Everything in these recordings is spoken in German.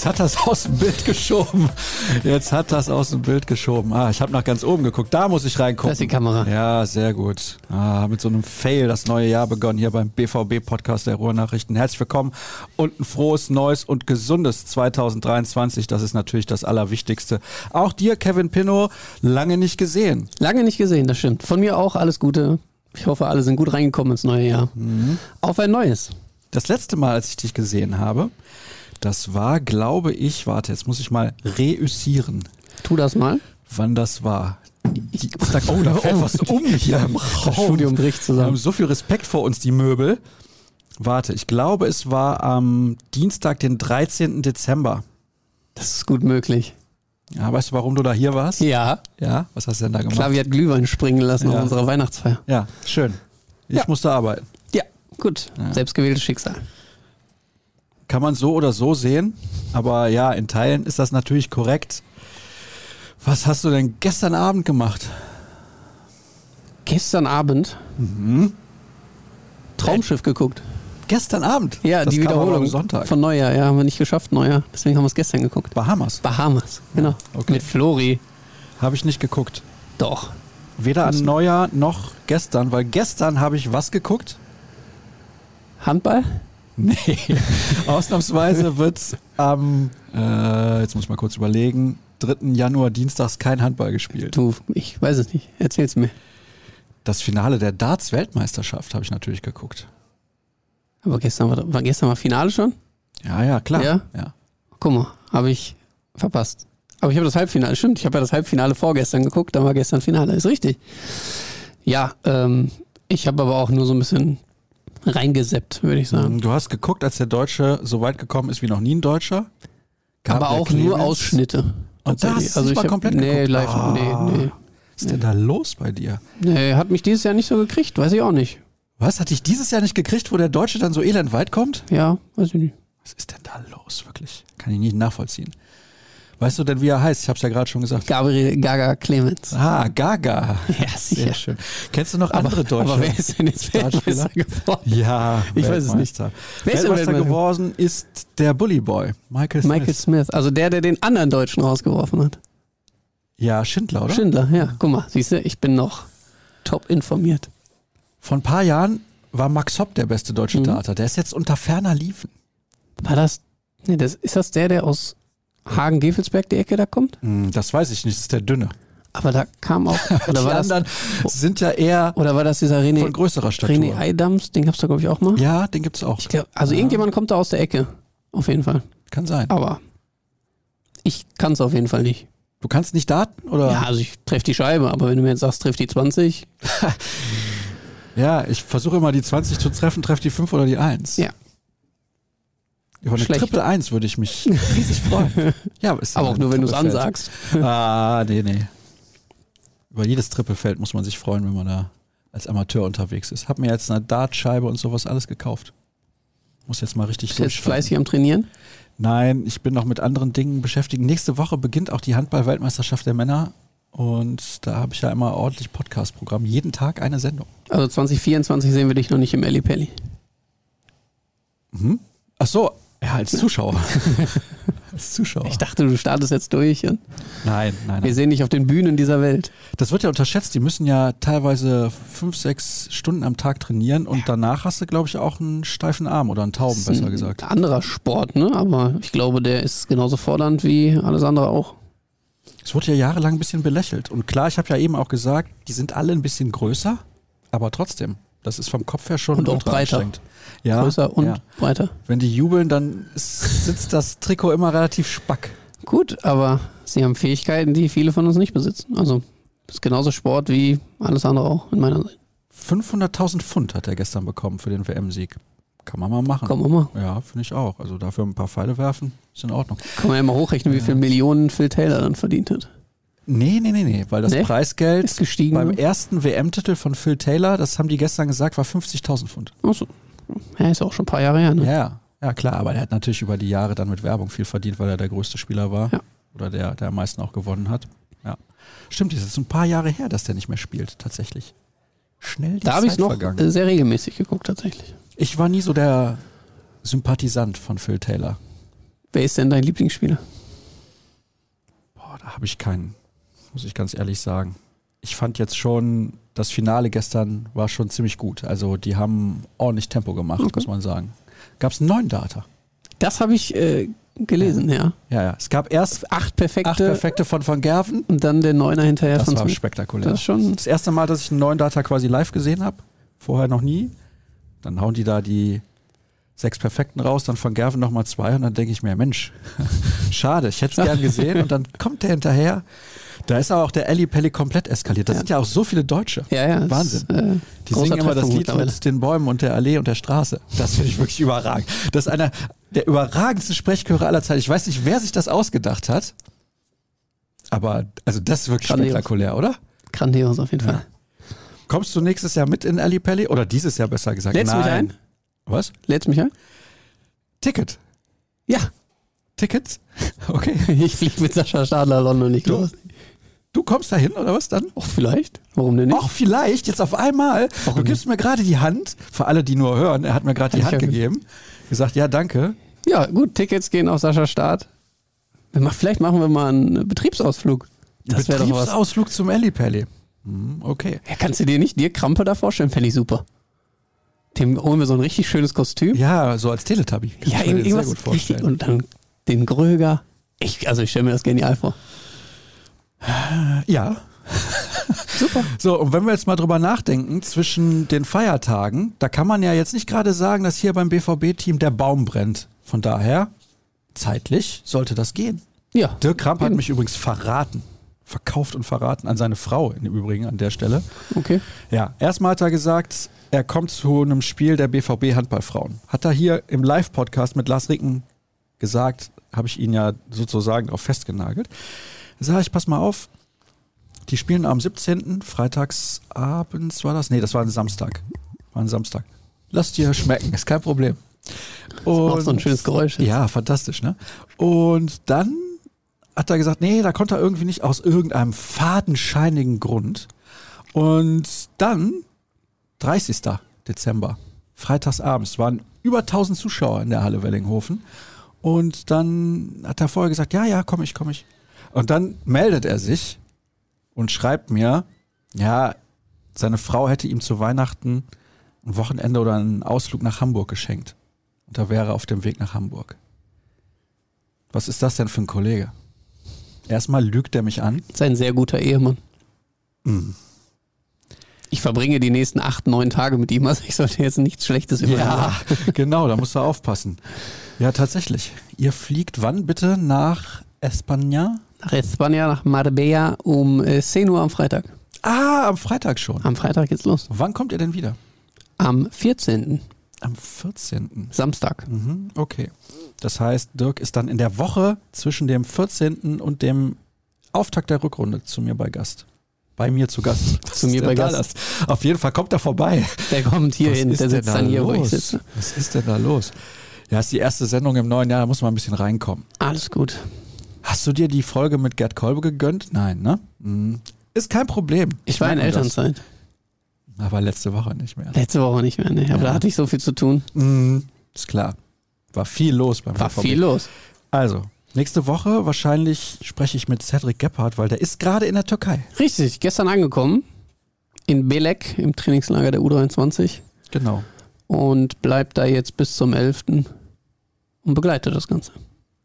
Jetzt hat das aus dem Bild geschoben. Jetzt hat das aus dem Bild geschoben. Ah, ich habe nach ganz oben geguckt. Da muss ich reingucken. Das ist die Kamera. Ja, sehr gut. Ah, mit so einem Fail das neue Jahr begonnen hier beim BVB-Podcast der Ruhrnachrichten. Herzlich willkommen und ein frohes, neues und gesundes 2023. Das ist natürlich das Allerwichtigste. Auch dir, Kevin Pinnow, lange nicht gesehen. Lange nicht gesehen, das stimmt. Von mir auch alles Gute. Ich hoffe, alle sind gut reingekommen ins neue Jahr. Auf ein neues. Das letzte Mal, als ich dich gesehen habe, das war, glaube ich, warte, jetzt muss ich mal reüssieren, Tu das mal. wann das war. Dienstag, oh, da fällt was um hier im Das Raum. Studium bricht Wir zusammen. haben so viel Respekt vor uns, die Möbel. Warte, ich glaube, es war am Dienstag, den 13. Dezember. Das ist gut möglich. Ja, weißt du, warum du da hier warst? Ja, Ja, was hast du denn da gemacht? Klavi hat Glühwein springen lassen Ja. auf unserer Weihnachtsfeier. Ja, schön. Ich Ja. musste arbeiten. Ja, gut. Selbstgewähltes Schicksal. Kann man so oder so sehen, aber ja, in Teilen ist das natürlich korrekt. Was hast du denn gestern Abend gemacht? Gestern Abend Traumschiff geguckt. Gestern Abend? Ja, das die Wiederholung Sonntag. von Neujahr. Ja, haben wir nicht geschafft, Neujahr. Deswegen haben wir es gestern geguckt. Bahamas. Bahamas, genau. okay. Mit Flori. Habe ich nicht geguckt. Doch. Weder an Neujahr noch gestern, weil gestern habe ich was geguckt? Handball? Nee. Ausnahmsweise wird am, äh, jetzt muss ich mal kurz überlegen, 3. Januar dienstags kein Handball gespielt. Du, ich weiß es nicht. Erzähl's mir. Das Finale der Darts-Weltmeisterschaft habe ich natürlich geguckt. Aber gestern war, war gestern mal Finale schon? Ja, ja, klar. Ja? ja. Guck mal, habe ich verpasst. Aber ich habe das Halbfinale, stimmt, ich habe ja das Halbfinale vorgestern geguckt, dann war gestern Finale, ist richtig. Ja, ähm, ich habe aber auch nur so ein bisschen reingeseppt, würde ich sagen. Du hast geguckt, als der Deutsche so weit gekommen ist wie noch nie ein Deutscher. aber Gabriel auch nur Clemens. Ausschnitte. Und da hast nicht ich mal hab- komplett Nee, geguckt? live, Ah. nee, nee. Was ist denn da los bei dir? Nee, hat mich dieses Jahr nicht so gekriegt, weiß ich auch nicht. Was? Hat dich dieses Jahr nicht gekriegt, wo der Deutsche dann so elend weit kommt? Ja, weiß ich nicht. Was ist denn da los, wirklich? Kann ich nicht nachvollziehen. Weißt du denn, wie er heißt? Ich habe es ja gerade schon gesagt. Gabriel Gaga Clemens. Ah, Gaga. Ja, sicher. Sehr schön. Kennst du noch andere Deutsche? aber wer ist denn jetzt? Weltmeister geworden? Ja, Ich weiß es nicht. Wer Weltmeister Weltmeister? geworden ist der Bully Boy, Michael Smith. Michael Smith, also der, der den anderen Deutschen rausgeworfen hat. Ja, Schindler, oder? Schindler, ja. Guck mal, siehst du, ich bin noch top informiert. Vor ein paar Jahren war Max Hopp der beste deutsche Mhm. Theater. Der ist jetzt unter ferner Liefen. War das, nee, das, ist das der, der aus Hagen-Gefelsberg die Ecke da kommt? Hm, Das weiß ich nicht, das ist der Dünne. Aber da kam auch, oder Die war das, sind ja eher oder war das dieser René, von größerer Statur. René Eidams, den gab's da glaube ich auch mal? ja, den gibt's auch. Ich glaub, also irgendjemand kommt da aus der Ecke, auf jeden Fall. Kann sein. Aber ich kann es auf jeden Fall nicht. Du kannst nicht daten? Oder? Ja, also ich treffe die Scheibe, aber wenn du mir jetzt sagst, treff die 20, Ja, ich versuche immer die 20 zu treffen, treffe die 5 oder die 1. Ja. Über eine Schlecht. Triple 1 würde ich mich riesig freuen. Ja, aber ja auch nur wenn du es ansagst. Ah, nee, nee. Über jedes Trippelfeld muss man sich freuen, wenn man da als Amateur unterwegs ist. Hab mir jetzt eine Dartscheibe und sowas alles gekauft. Muss jetzt mal richtig Bist jetzt fleißig am Trainieren? Nein, ich bin noch mit anderen Dingen beschäftigt. Nächste Woche beginnt auch die Handball-Weltmeisterschaft der Männer. Und da habe ich ja immer ordentlich Podcast-Programm. Jeden Tag eine Sendung. Also 2024 sehen wir dich noch nicht im Ellipelli. Ach so, ja, als Zuschauer. als Zuschauer. Ich dachte, du startest jetzt durch und Nein, nein, wir nein. sehen dich auf den Bühnen dieser Welt. Das wird ja unterschätzt. Die müssen ja teilweise fünf, sechs Stunden am Tag trainieren und danach hast du, glaube ich, auch einen steifen Arm oder einen Tauben, Das ist besser ein gesagt. anderer Sport, ne? Aber ich glaube, der ist genauso fordernd wie alles andere auch. Es wurde ja jahrelang ein bisschen belächelt. Und klar, ich habe ja eben auch gesagt, die sind alle ein bisschen größer, aber trotzdem, das ist vom Kopf her schon Und auch breiter. Ja, Größer und ja. breiter. Wenn die jubeln, dann sitzt das Trikot immer relativ spack. Gut, aber sie haben Fähigkeiten, die viele von uns nicht besitzen. Also ist genauso Sport wie alles andere auch in meiner Sicht. 500.000 Pfund hat er gestern bekommen für den WM-Sieg. Kann man mal machen. Komm mal. Ja, finde ich auch. Also dafür ein paar Pfeile werfen, ist in Ordnung. Kann man ja mal hochrechnen, wie viel Millionen Phil Taylor dann verdient hat. Nee, nee, nee, nee, weil das Nee? Preisgeld Ist gestiegen. beim ne? ersten WM-Titel von Phil Taylor, das haben die gestern gesagt, war 50.000 Pfund. Achso. Ja, ist auch schon ein paar Jahre her, ne? Ja, ja, klar, aber er hat natürlich über die Jahre dann mit Werbung viel verdient, weil er der größte Spieler war. Ja. Oder der, der am meisten auch gewonnen hat. Ja. Stimmt, das ist ein paar Jahre her, dass der nicht mehr spielt, tatsächlich. Schnell die Da habe ich noch vergangen. äh, sehr regelmäßig geguckt, tatsächlich. Ich war nie so der Sympathisant von Phil Taylor. Wer ist denn dein Lieblingsspieler? Boah, da habe ich keinen, muss ich ganz ehrlich sagen. Ich fand jetzt schon, das Finale gestern war schon ziemlich gut. Also die haben ordentlich Tempo gemacht, Okay. muss man sagen. Gab es einen neuen Data? Das habe ich äh, gelesen, ja. Ja, ja. Es gab erst Acht perfekte acht Perfekte von Van Gerven. und dann der Neuner hinterher Das von war Smith. spektakulär. Das ist schon. Das erste Mal, dass ich einen neuen Data quasi live gesehen habe. Vorher noch nie. Dann hauen die da die sechs Perfekten raus, dann von Gerven nochmal zwei und dann denke ich mir, Mensch, schade, ich hätte es gern gesehen und dann kommt der hinterher. Da ist aber auch der Ellie Pelli komplett eskaliert. Da Ja. sind ja auch so viele Deutsche. Ja, ja. Wahnsinn. Ist, äh, Die singen immer das Lied mit den Bäumen und der Allee und der Straße. Das finde ich wirklich überragend. Das ist einer der überragendsten Sprechchöre aller Zeiten. Ich weiß nicht, wer sich das ausgedacht hat. Aber also das ist wirklich Grandios. spektakulär, oder? Grandios auf jeden Ja. Fall. Kommst du nächstes Jahr mit in Ali Pelli? Oder dieses Jahr besser gesagt? Lädst du mich Nein. ein? Was? Lädst mich ein? Ticket. Ja. Tickets? Okay. Ich fliege mit Sascha Stadler London nicht Du? los. Du kommst da hin oder was dann? Och, vielleicht. Warum denn nicht? Ach, vielleicht, jetzt auf einmal. Warum du gibst mir gerade die Hand, für alle, die nur hören, er hat mir gerade die Hand gegeben. Gesagt, ja, danke. Ja, gut, Tickets gehen auf Sascha Start. Vielleicht machen wir mal einen Betriebsausflug. Das wäre doch was. Betriebsausflug zum Ali Pelli. Hm, okay. Ja, kannst du dir nicht dir Krampe da vorstellen? Fände ich super. Dem holen wir so ein richtig schönes Kostüm. Ja, so als Teletubby. Kann Ja, irgendwas sehr gut richtig. Und dann den Gröger. Ich, also ich stelle mir das genial vor. Ja. Super. So, und wenn wir jetzt mal drüber nachdenken, zwischen den Feiertagen, da kann man ja jetzt nicht gerade sagen, dass hier beim BVB-Team der Baum brennt. Von daher, zeitlich sollte das gehen. Ja. Dirk Kramp hat mich übrigens verraten. Verkauft und verraten an seine Frau im Übrigen an der Stelle. Okay. Ja, erstmal hat er gesagt, er kommt zu einem Spiel der BVB Handballfrauen. Hat er hier im Live-Podcast mit Lars Ricken gesagt, habe ich ihn ja sozusagen darauf festgenagelt. Sag ich, pass mal auf, die spielen am 17. freitags abends war das? Nee, das war ein Samstag. War ein Samstag. Lass dir schmecken, ist kein Problem. Auch so ein schönes Geräusch. Ja, fantastisch, ne? Und dann hat er gesagt, nee, da konnte er irgendwie nicht aus irgendeinem fadenscheinigen Grund. Und dann, 30. Dezember, freitagsabends, waren über 1000 Zuschauer in der Halle Wellinghofen. Und dann hat er vorher gesagt, ja, ja, komm ich, komm ich. Und dann meldet er sich und schreibt mir, ja, seine Frau hätte ihm zu Weihnachten ein Wochenende oder einen Ausflug nach Hamburg geschenkt. Und da wäre er auf dem Weg nach Hamburg. Was ist das denn für ein Kollege? Erstmal lügt er mich an. Ist ein sehr guter Ehemann. Mhm. Ich verbringe die nächsten acht, neun Tage mit ihm, also ich sollte jetzt nichts Schlechtes über ihn Ja, genau, da musst du aufpassen. Ja, tatsächlich. Ihr fliegt wann bitte nach España? Nach Espanja, nach Marbella um äh, 10 Uhr am Freitag. Ah, am Freitag schon. Am Freitag geht's los. Wann kommt ihr denn wieder? Am 14. Am 14. Samstag. Mhm, okay. Das heißt, Dirk ist dann in der Woche zwischen dem 14. und dem Auftakt der Rückrunde zu mir bei Gast. Bei mir zu Gast. Zu mir bei Gast. das? Auf jeden Fall kommt er vorbei. Der kommt hier Was hin, der sitzt da dann hier, wo ich los? sitze. Was ist denn da los? Ja, ist die erste Sendung im neuen Jahr, da muss man ein bisschen reinkommen. Alles gut. Hast du dir die Folge mit Gerd Kolbe gegönnt? Nein, ne? Mhm. Ist kein Problem. Ich war in das. Elternzeit. Aber letzte Woche nicht mehr. Letzte Woche nicht mehr, ne? Aber Ja. da hatte ich so viel zu tun. Mhm. Ist klar. War viel los beim War BVB. viel los. Also, nächste Woche wahrscheinlich spreche ich mit Cedric Gebhardt, weil der ist gerade in der Türkei. Richtig, gestern angekommen. In Belek im Trainingslager der U23 Genau. und bleibt da jetzt bis zum 11. und begleitet das Ganze.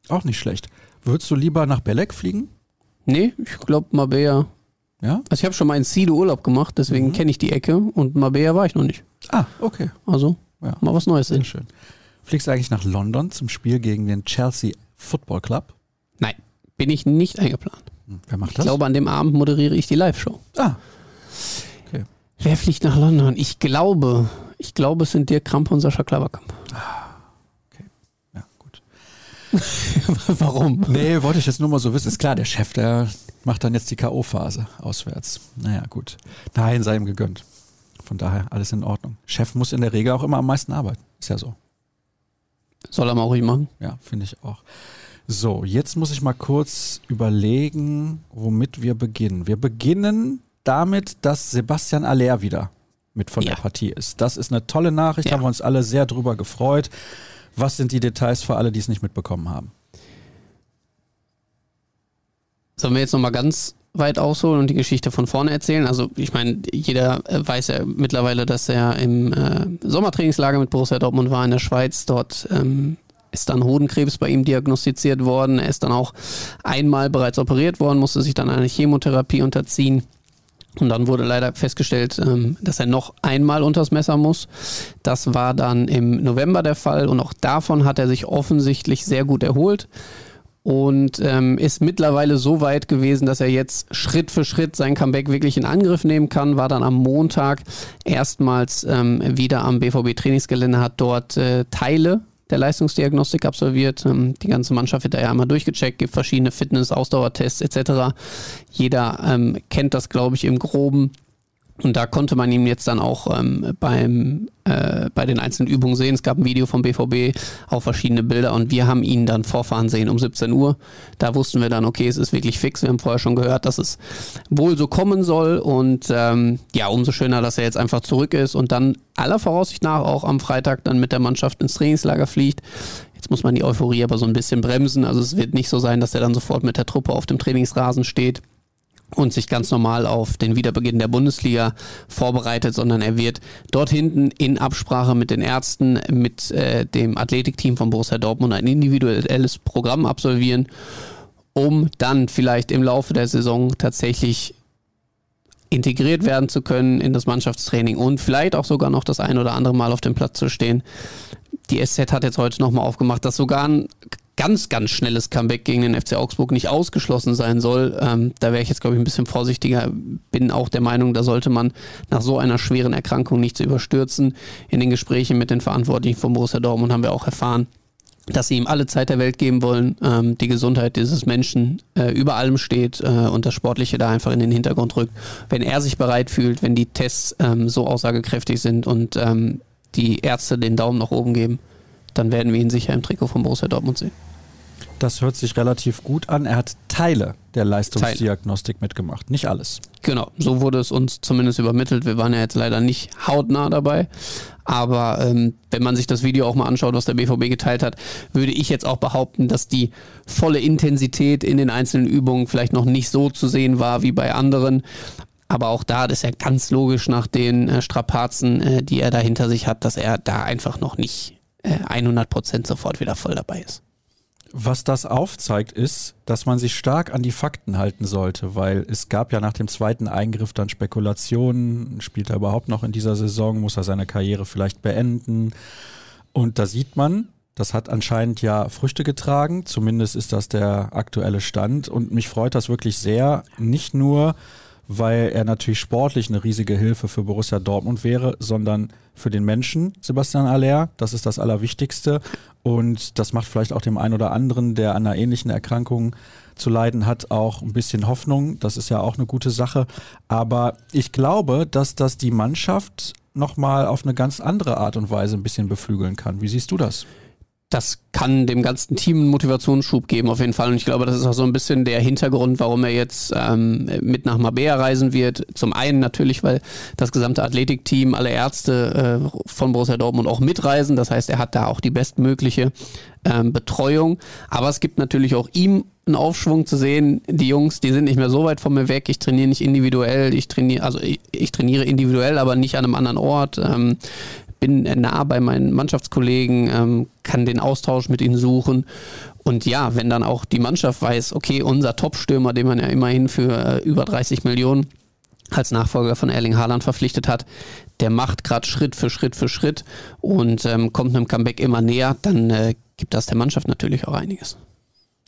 Auch nicht schlecht. Würdest du lieber nach Belek fliegen? Nee, ich glaube Marbella. Ja? Also ich habe schon mal in Silo Urlaub gemacht, deswegen Mhm. kenne ich die Ecke und Marbella war ich noch nicht. Ah, okay. Also Ja. mal was Neues Sehr sehen. schön. Fliegst du eigentlich nach London zum Spiel gegen den Chelsea Football Club? Nein, bin ich nicht eingeplant. Hm, Wer macht Ich das? glaube, an dem Abend moderiere ich die Live-Show. ah, Wer fliegt nach London? Ich glaube, ich glaube, es sind Dirk Kramp und Sascha Klaverkamp. gut. Warum? Nee, wollte ich jetzt nur mal so wissen. Ist klar, der Chef, der macht dann jetzt die K.O.-Phase auswärts. Naja, gut. Nein, sei ihm gegönnt. Von daher alles in Ordnung. Chef muss in der Regel auch immer am meisten arbeiten. Ist ja so. Soll er mal ruhig machen? Ja, finde ich auch. So, jetzt muss ich mal kurz überlegen, womit wir beginnen. Wir beginnen damit, dass Sebastian Aller wieder mit von Ja. der Partie ist. Das ist eine tolle Nachricht, Ja. haben wir uns alle sehr drüber gefreut. Was sind die Details für alle, die es nicht mitbekommen haben? Sollen wir jetzt nochmal ganz weit ausholen und die Geschichte von vorne erzählen? Also ich meine, jeder weiß ja mittlerweile, dass er im äh, Sommertrainingslager mit Borussia Dortmund war in der Schweiz. Dort ähm, ist dann Hodenkrebs bei ihm diagnostiziert worden. Er ist dann auch einmal bereits operiert worden, musste sich dann eine Chemotherapie unterziehen. Und dann wurde leider festgestellt, ähm, dass er noch einmal unters Messer muss. Das war dann im November der Fall und auch davon hat er sich offensichtlich sehr gut erholt und ähm, ist mittlerweile so weit gewesen, dass er jetzt Schritt für Schritt sein Comeback wirklich in Angriff nehmen kann. War dann am Montag erstmals ähm, wieder am BVB Trainingsgelände, hat dort äh, Teile der Leistungsdiagnostik absolviert. Ähm, die ganze Mannschaft wird da ja einmal durchgecheckt, gibt verschiedene Fitness-, Ausdauertests etc. Jeder ähm, kennt das, glaube ich, im Groben. Und da konnte man ihn jetzt dann auch ähm, beim, äh, bei den einzelnen Übungen sehen. Es gab ein Video vom BVB, auch verschiedene Bilder und wir haben ihn dann vorfahren sehen um 17 Uhr. Da wussten wir dann, okay, es ist wirklich fix. Wir haben vorher schon gehört, dass es wohl so kommen soll und ähm, ja, umso schöner, dass er jetzt einfach zurück ist und dann aller Voraussicht nach auch am Freitag dann mit der Mannschaft ins Trainingslager fliegt. Jetzt muss man die Euphorie aber so ein bisschen bremsen. Also es wird nicht so sein, dass er dann sofort mit der Truppe auf dem Trainingsrasen steht und sich ganz normal auf den Wiederbeginn der Bundesliga vorbereitet, sondern er wird dort hinten in Absprache mit den Ärzten, mit äh, dem Athletikteam von Borussia Dortmund ein individuelles Programm absolvieren, um dann vielleicht im Laufe der Saison tatsächlich integriert werden zu können in das Mannschaftstraining und vielleicht auch sogar noch das ein oder andere Mal auf dem Platz zu stehen. Die SZ hat jetzt heute nochmal aufgemacht, dass sogar ein ganz, ganz schnelles Comeback gegen den FC Augsburg nicht ausgeschlossen sein soll. Ähm, da wäre ich jetzt, glaube ich, ein bisschen vorsichtiger. Bin auch der Meinung, da sollte man nach so einer schweren Erkrankung nicht zu überstürzen. In den Gesprächen mit den Verantwortlichen von Borussia Dortmund haben wir auch erfahren, dass sie ihm alle Zeit der Welt geben wollen, ähm, die Gesundheit dieses Menschen äh, über allem steht äh, und das Sportliche da einfach in den Hintergrund rückt. Wenn er sich bereit fühlt, wenn die Tests ähm, so aussagekräftig sind und ähm, die Ärzte den Daumen nach oben geben, dann werden wir ihn sicher im Trikot von Borussia Dortmund sehen. Das hört sich relativ gut an. Er hat Teile der Leistungsdiagnostik Teile. mitgemacht, nicht alles. Genau, so wurde es uns zumindest übermittelt. Wir waren ja jetzt leider nicht hautnah dabei. Aber ähm, wenn man sich das Video auch mal anschaut, was der BVB geteilt hat, würde ich jetzt auch behaupten, dass die volle Intensität in den einzelnen Übungen vielleicht noch nicht so zu sehen war wie bei anderen. Aber auch da ist ja ganz logisch nach den äh, Strapazen, äh, die er da hinter sich hat, dass er da einfach noch nicht äh, 100% sofort wieder voll dabei ist. Was das aufzeigt, ist, dass man sich stark an die Fakten halten sollte, weil es gab ja nach dem zweiten Eingriff dann Spekulationen, spielt er überhaupt noch in dieser Saison, muss er seine Karriere vielleicht beenden. Und da sieht man, das hat anscheinend ja Früchte getragen, zumindest ist das der aktuelle Stand. Und mich freut das wirklich sehr, nicht nur, weil er natürlich sportlich eine riesige Hilfe für Borussia Dortmund wäre, sondern für den Menschen, Sebastian Aller. Das ist das Allerwichtigste. Und das macht vielleicht auch dem einen oder anderen, der an einer ähnlichen Erkrankung zu leiden hat, auch ein bisschen Hoffnung. Das ist ja auch eine gute Sache. Aber ich glaube, dass das die Mannschaft nochmal auf eine ganz andere Art und Weise ein bisschen beflügeln kann. Wie siehst du das? Das kann dem ganzen Team einen Motivationsschub geben, auf jeden Fall. Und ich glaube, das ist auch so ein bisschen der Hintergrund, warum er jetzt ähm, mit nach Mabea reisen wird. Zum einen natürlich, weil das gesamte Athletikteam, alle Ärzte äh, von Borussia Dortmund auch mitreisen. Das heißt, er hat da auch die bestmögliche ähm, Betreuung. Aber es gibt natürlich auch ihm einen Aufschwung zu sehen. Die Jungs, die sind nicht mehr so weit von mir weg. Ich trainiere nicht individuell. Ich trainiere, also ich, ich trainiere individuell, aber nicht an einem anderen Ort. Ähm, bin nah bei meinen Mannschaftskollegen, ähm, kann den Austausch mit ihnen suchen. Und ja, wenn dann auch die Mannschaft weiß, okay, unser Top-Stürmer, den man ja immerhin für äh, über 30 Millionen als Nachfolger von Erling Haaland verpflichtet hat, der macht gerade Schritt für Schritt für Schritt und ähm, kommt einem Comeback immer näher, dann äh, gibt das der Mannschaft natürlich auch einiges.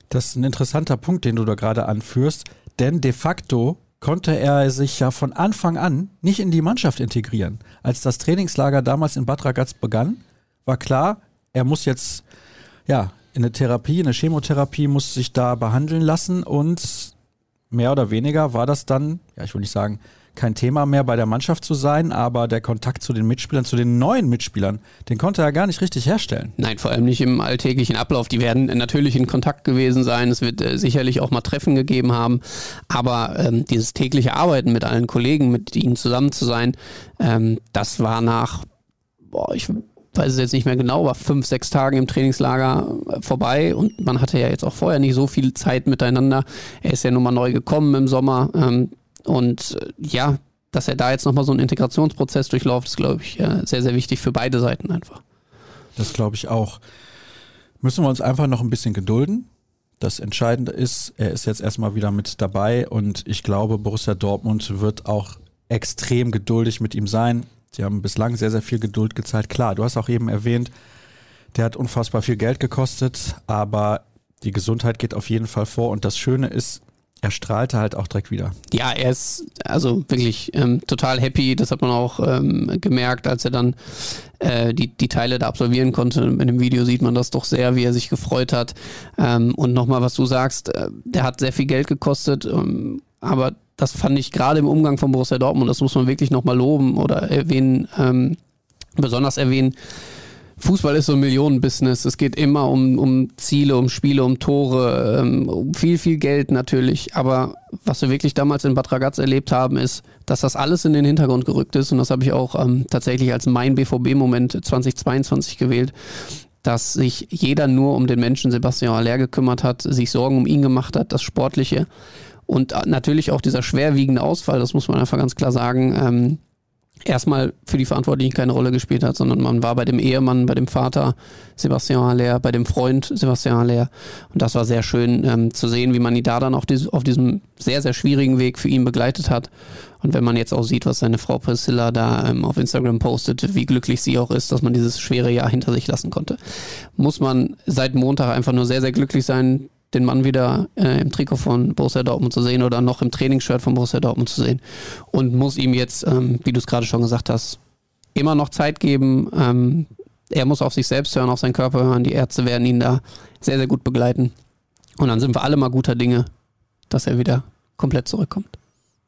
Das ist ein interessanter Punkt, den du da gerade anführst, denn de facto konnte er sich ja von Anfang an nicht in die Mannschaft integrieren. Als das Trainingslager damals in Bad Ragaz begann, war klar, er muss jetzt ja in eine Therapie, eine Chemotherapie, muss sich da behandeln lassen und mehr oder weniger war das dann, ja, ich will nicht sagen, kein Thema mehr bei der Mannschaft zu sein, aber der Kontakt zu den Mitspielern, zu den neuen Mitspielern, den konnte er gar nicht richtig herstellen. Nein, vor allem nicht im alltäglichen Ablauf. Die werden natürlich in Kontakt gewesen sein. Es wird äh, sicherlich auch mal Treffen gegeben haben. Aber ähm, dieses tägliche Arbeiten mit allen Kollegen, mit ihnen zusammen zu sein, ähm, das war nach, boah, ich weiß es jetzt nicht mehr genau, aber fünf, sechs Tagen im Trainingslager äh, vorbei und man hatte ja jetzt auch vorher nicht so viel Zeit miteinander. Er ist ja nun mal neu gekommen im Sommer ähm, und äh, ja, dass er da jetzt nochmal so einen Integrationsprozess durchläuft, ist, glaube ich, sehr, sehr wichtig für beide Seiten einfach. Das glaube ich auch. Müssen wir uns einfach noch ein bisschen gedulden. Das Entscheidende ist, er ist jetzt erstmal wieder mit dabei und ich glaube, Borussia Dortmund wird auch extrem geduldig mit ihm sein. Sie haben bislang sehr, sehr viel Geduld gezeigt. Klar, du hast auch eben erwähnt, der hat unfassbar viel Geld gekostet, aber die Gesundheit geht auf jeden Fall vor. Und das Schöne ist, er strahlte halt auch direkt wieder. Ja, er ist also wirklich ähm, total happy. Das hat man auch ähm, gemerkt, als er dann äh, die, die Teile da absolvieren konnte. In dem Video sieht man das doch sehr, wie er sich gefreut hat. Ähm, und nochmal, was du sagst, äh, der hat sehr viel Geld gekostet, ähm, aber das fand ich gerade im Umgang von Borussia Dortmund, das muss man wirklich nochmal loben oder erwähnen, ähm, besonders erwähnen. Fußball ist so ein Millionenbusiness. Es geht immer um, um Ziele, um Spiele, um Tore, ähm, um viel, viel Geld natürlich. Aber was wir wirklich damals in Bad Ragaz erlebt haben, ist, dass das alles in den Hintergrund gerückt ist. Und das habe ich auch ähm, tatsächlich als mein BVB-Moment 2022 gewählt dass sich jeder nur um den Menschen Sebastian Aller gekümmert hat, sich Sorgen um ihn gemacht hat, das Sportliche. Und äh, natürlich auch dieser schwerwiegende Ausfall, das muss man einfach ganz klar sagen, ähm, erstmal für die Verantwortlichen keine Rolle gespielt hat, sondern man war bei dem Ehemann, bei dem Vater Sebastian Haller, bei dem Freund Sebastian Haller. Und das war sehr schön ähm, zu sehen, wie man ihn da dann auf, dies, auf diesem sehr, sehr schwierigen Weg für ihn begleitet hat. Und wenn man jetzt auch sieht, was seine Frau Priscilla da ähm, auf Instagram postet, wie glücklich sie auch ist, dass man dieses schwere Jahr hinter sich lassen konnte, muss man seit Montag einfach nur sehr, sehr glücklich sein, den Mann wieder äh, im Trikot von Borussia Dortmund zu sehen oder noch im Trainingsshirt von Borussia Dortmund zu sehen und muss ihm jetzt, ähm, wie du es gerade schon gesagt hast, immer noch Zeit geben. Ähm, er muss auf sich selbst hören, auf seinen Körper hören. Die Ärzte werden ihn da sehr, sehr gut begleiten. Und dann sind wir alle mal guter Dinge, dass er wieder komplett zurückkommt.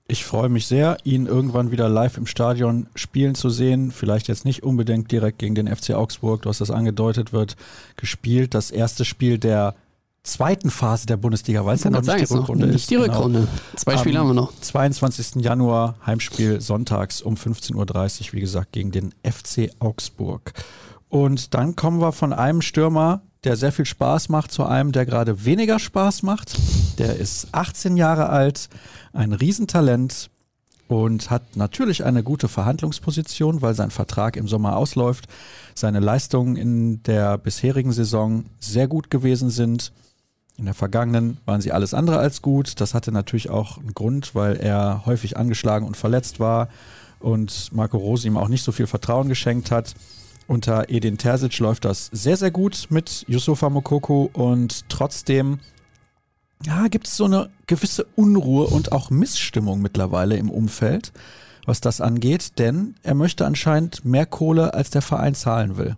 Ich freue mich sehr, ihn irgendwann wieder live im Stadion spielen zu sehen. Vielleicht jetzt nicht unbedingt direkt gegen den FC Augsburg, du hast das angedeutet, wird gespielt. Das erste Spiel der zweiten Phase der Bundesliga, weil es ja noch nicht die Rückrunde ist. Nicht die genau. Rückrunde. Zwei Spiele haben wir noch. 22. Januar, Heimspiel sonntags um 15.30 Uhr, wie gesagt, gegen den FC Augsburg. Und dann kommen wir von einem Stürmer, der sehr viel Spaß macht, zu einem, der gerade weniger Spaß macht. Der ist 18 Jahre alt, ein Riesentalent und hat natürlich eine gute Verhandlungsposition, weil sein Vertrag im Sommer ausläuft. Seine Leistungen in der bisherigen Saison sehr gut gewesen sind. In der vergangenen waren sie alles andere als gut. Das hatte natürlich auch einen Grund, weil er häufig angeschlagen und verletzt war und Marco Rose ihm auch nicht so viel Vertrauen geschenkt hat. Unter Edin Terzic läuft das sehr, sehr gut mit Yusufa Mokoko und trotzdem ja, gibt es so eine gewisse Unruhe und auch Missstimmung mittlerweile im Umfeld, was das angeht, denn er möchte anscheinend mehr Kohle, als der Verein zahlen will.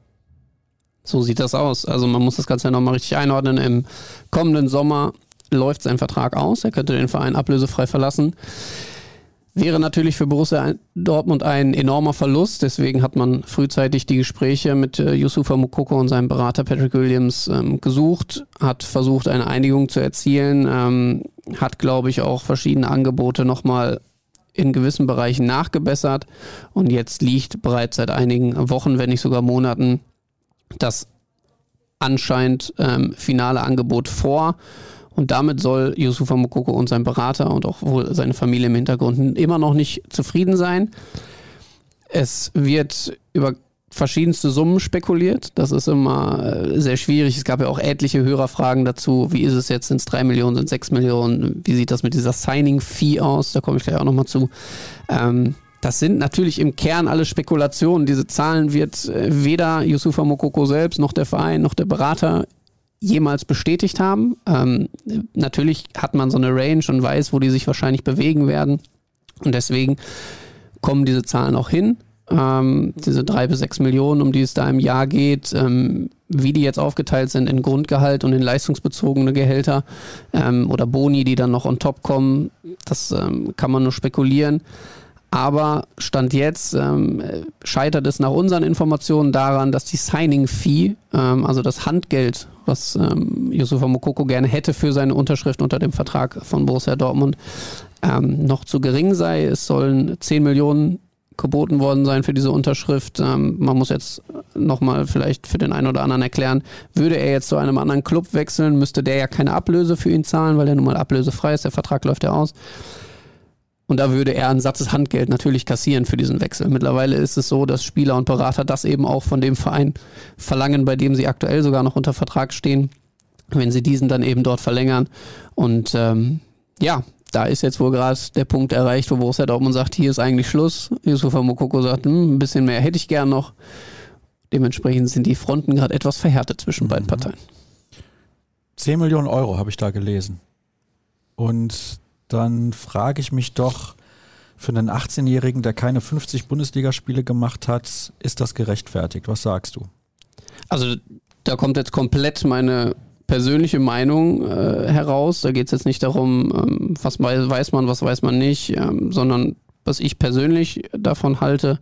So sieht das aus. Also man muss das Ganze ja nochmal richtig einordnen. Im kommenden Sommer läuft sein Vertrag aus. Er könnte den Verein ablösefrei verlassen. Wäre natürlich für Borussia Dortmund ein enormer Verlust. Deswegen hat man frühzeitig die Gespräche mit äh, Yusufa Mukoko und seinem Berater Patrick Williams ähm, gesucht, hat versucht, eine Einigung zu erzielen, ähm, hat, glaube ich, auch verschiedene Angebote nochmal in gewissen Bereichen nachgebessert. Und jetzt liegt bereits seit einigen Wochen, wenn nicht sogar Monaten, das anscheinend ähm, finale Angebot vor. Und damit soll Yusufa Mokoko und sein Berater und auch wohl seine Familie im Hintergrund immer noch nicht zufrieden sein. Es wird über verschiedenste Summen spekuliert. Das ist immer äh, sehr schwierig. Es gab ja auch etliche Hörerfragen dazu. Wie ist es jetzt? Sind es drei Millionen, sind es sechs Millionen? Wie sieht das mit dieser Signing-Fee aus? Da komme ich gleich auch nochmal zu. Ähm, das sind natürlich im Kern alle Spekulationen. Diese Zahlen wird äh, weder Yusufa Mokoko selbst, noch der Verein, noch der Berater jemals bestätigt haben. Ähm, natürlich hat man so eine Range und weiß, wo die sich wahrscheinlich bewegen werden. Und deswegen kommen diese Zahlen auch hin. Ähm, diese drei bis sechs Millionen, um die es da im Jahr geht, ähm, wie die jetzt aufgeteilt sind in Grundgehalt und in leistungsbezogene Gehälter ähm, oder Boni, die dann noch on top kommen, das ähm, kann man nur spekulieren. Aber Stand jetzt ähm, scheitert es nach unseren Informationen daran, dass die Signing-Fee, ähm, also das Handgeld, was ähm, Yusufa Mokoko gerne hätte für seine Unterschrift unter dem Vertrag von Borussia Dortmund, ähm, noch zu gering sei. Es sollen 10 Millionen geboten worden sein für diese Unterschrift. Ähm, man muss jetzt nochmal vielleicht für den einen oder anderen erklären, würde er jetzt zu einem anderen Club wechseln, müsste der ja keine Ablöse für ihn zahlen, weil er nun mal ablösefrei ist, der Vertrag läuft ja aus. Und da würde er ein sattes Handgeld natürlich kassieren für diesen Wechsel. Mittlerweile ist es so, dass Spieler und Berater das eben auch von dem Verein verlangen, bei dem sie aktuell sogar noch unter Vertrag stehen, wenn sie diesen dann eben dort verlängern. Und ähm, ja, da ist jetzt wohl gerade der Punkt erreicht, wo Borussia Dortmund sagt, hier ist eigentlich Schluss. Yusufa Mokoko sagt, hm, ein bisschen mehr hätte ich gern noch. Dementsprechend sind die Fronten gerade etwas verhärtet zwischen mhm. beiden Parteien. 10 Millionen Euro habe ich da gelesen. Und dann frage ich mich doch, für einen 18-Jährigen, der keine 50 Bundesligaspiele gemacht hat, ist das gerechtfertigt? Was sagst du? Also da kommt jetzt komplett meine persönliche Meinung äh, heraus. Da geht es jetzt nicht darum, ähm, was weiß man, was weiß man nicht, ähm, sondern was ich persönlich davon halte.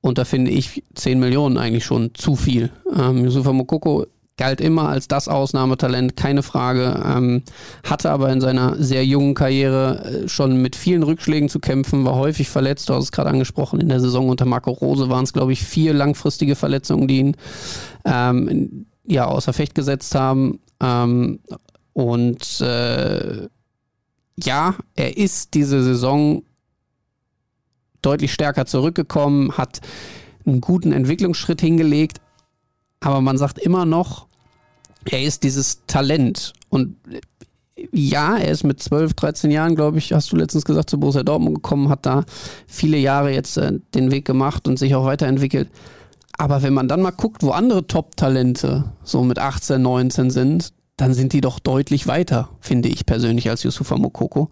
Und da finde ich 10 Millionen eigentlich schon zu viel. Ähm, Yusufa Mokoko galt immer als das Ausnahmetalent, keine Frage, ähm, hatte aber in seiner sehr jungen Karriere äh, schon mit vielen Rückschlägen zu kämpfen, war häufig verletzt, du hast es gerade angesprochen, in der Saison unter Marco Rose waren es, glaube ich, vier langfristige Verletzungen, die ihn ähm, ja, außer Fecht gesetzt haben. Ähm, und äh, ja, er ist diese Saison deutlich stärker zurückgekommen, hat einen guten Entwicklungsschritt hingelegt, aber man sagt immer noch, er ist dieses Talent. Und ja, er ist mit 12, 13 Jahren, glaube ich, hast du letztens gesagt, zu Borussia Dortmund gekommen, hat da viele Jahre jetzt äh, den Weg gemacht und sich auch weiterentwickelt. Aber wenn man dann mal guckt, wo andere Top-Talente so mit 18, 19 sind, dann sind die doch deutlich weiter, finde ich persönlich, als Yusufa Mokoko.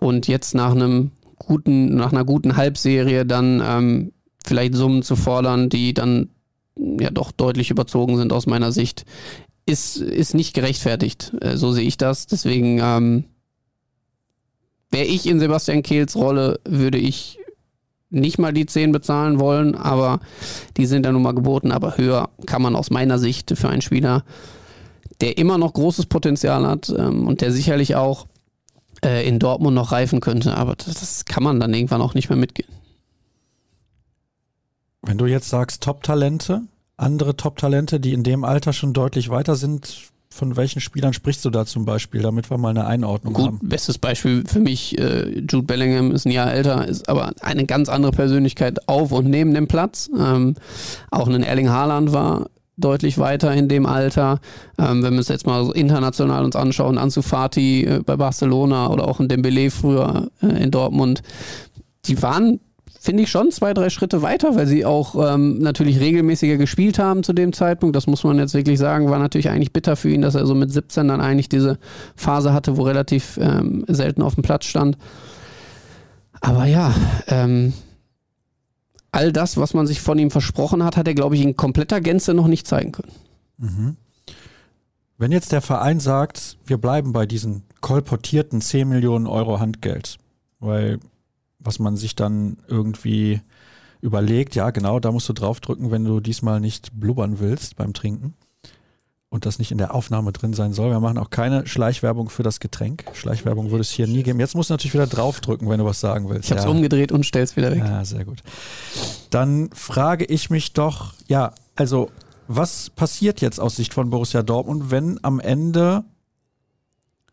Und jetzt nach einem guten, nach einer guten Halbserie dann ähm, vielleicht Summen zu fordern, die dann ja doch deutlich überzogen sind aus meiner Sicht, ist, ist nicht gerechtfertigt. Äh, so sehe ich das. Deswegen ähm, wäre ich in Sebastian Kehls Rolle, würde ich nicht mal die 10 bezahlen wollen, aber die sind ja nun mal geboten, aber höher kann man aus meiner Sicht für einen Spieler, der immer noch großes Potenzial hat ähm, und der sicherlich auch äh, in Dortmund noch reifen könnte, aber das, das kann man dann irgendwann auch nicht mehr mitgehen. Wenn du jetzt sagst Top-Talente, andere Top-Talente, die in dem Alter schon deutlich weiter sind, von welchen Spielern sprichst du da zum Beispiel, damit wir mal eine Einordnung Gut, haben? Bestes Beispiel für mich, äh, Jude Bellingham ist ein Jahr älter, ist aber eine ganz andere Persönlichkeit auf und neben dem Platz. Ähm, auch ein Erling Haaland war deutlich weiter in dem Alter. Ähm, wenn wir uns jetzt mal so international uns anschauen, Ansu Fati äh, bei Barcelona oder auch ein Dembele früher äh, in Dortmund, die waren finde ich, schon zwei, drei Schritte weiter, weil sie auch ähm, natürlich regelmäßiger gespielt haben zu dem Zeitpunkt. Das muss man jetzt wirklich sagen, war natürlich eigentlich bitter für ihn, dass er so mit 17 dann eigentlich diese Phase hatte, wo relativ ähm, selten auf dem Platz stand. Aber ja, ähm, all das, was man sich von ihm versprochen hat, hat er, glaube ich, in kompletter Gänze noch nicht zeigen können. Mhm. Wenn jetzt der Verein sagt, wir bleiben bei diesen kolportierten 10 Millionen Euro Handgeld, weil was man sich dann irgendwie überlegt, ja genau, da musst du draufdrücken, wenn du diesmal nicht blubbern willst beim Trinken und das nicht in der Aufnahme drin sein soll. Wir machen auch keine Schleichwerbung für das Getränk. Schleichwerbung würde es hier nie geben. Jetzt musst du natürlich wieder draufdrücken, wenn du was sagen willst. Ich habe es ja. umgedreht und stell's wieder weg. Ja, sehr gut. Dann frage ich mich doch, ja, also was passiert jetzt aus Sicht von Borussia Dortmund, wenn am Ende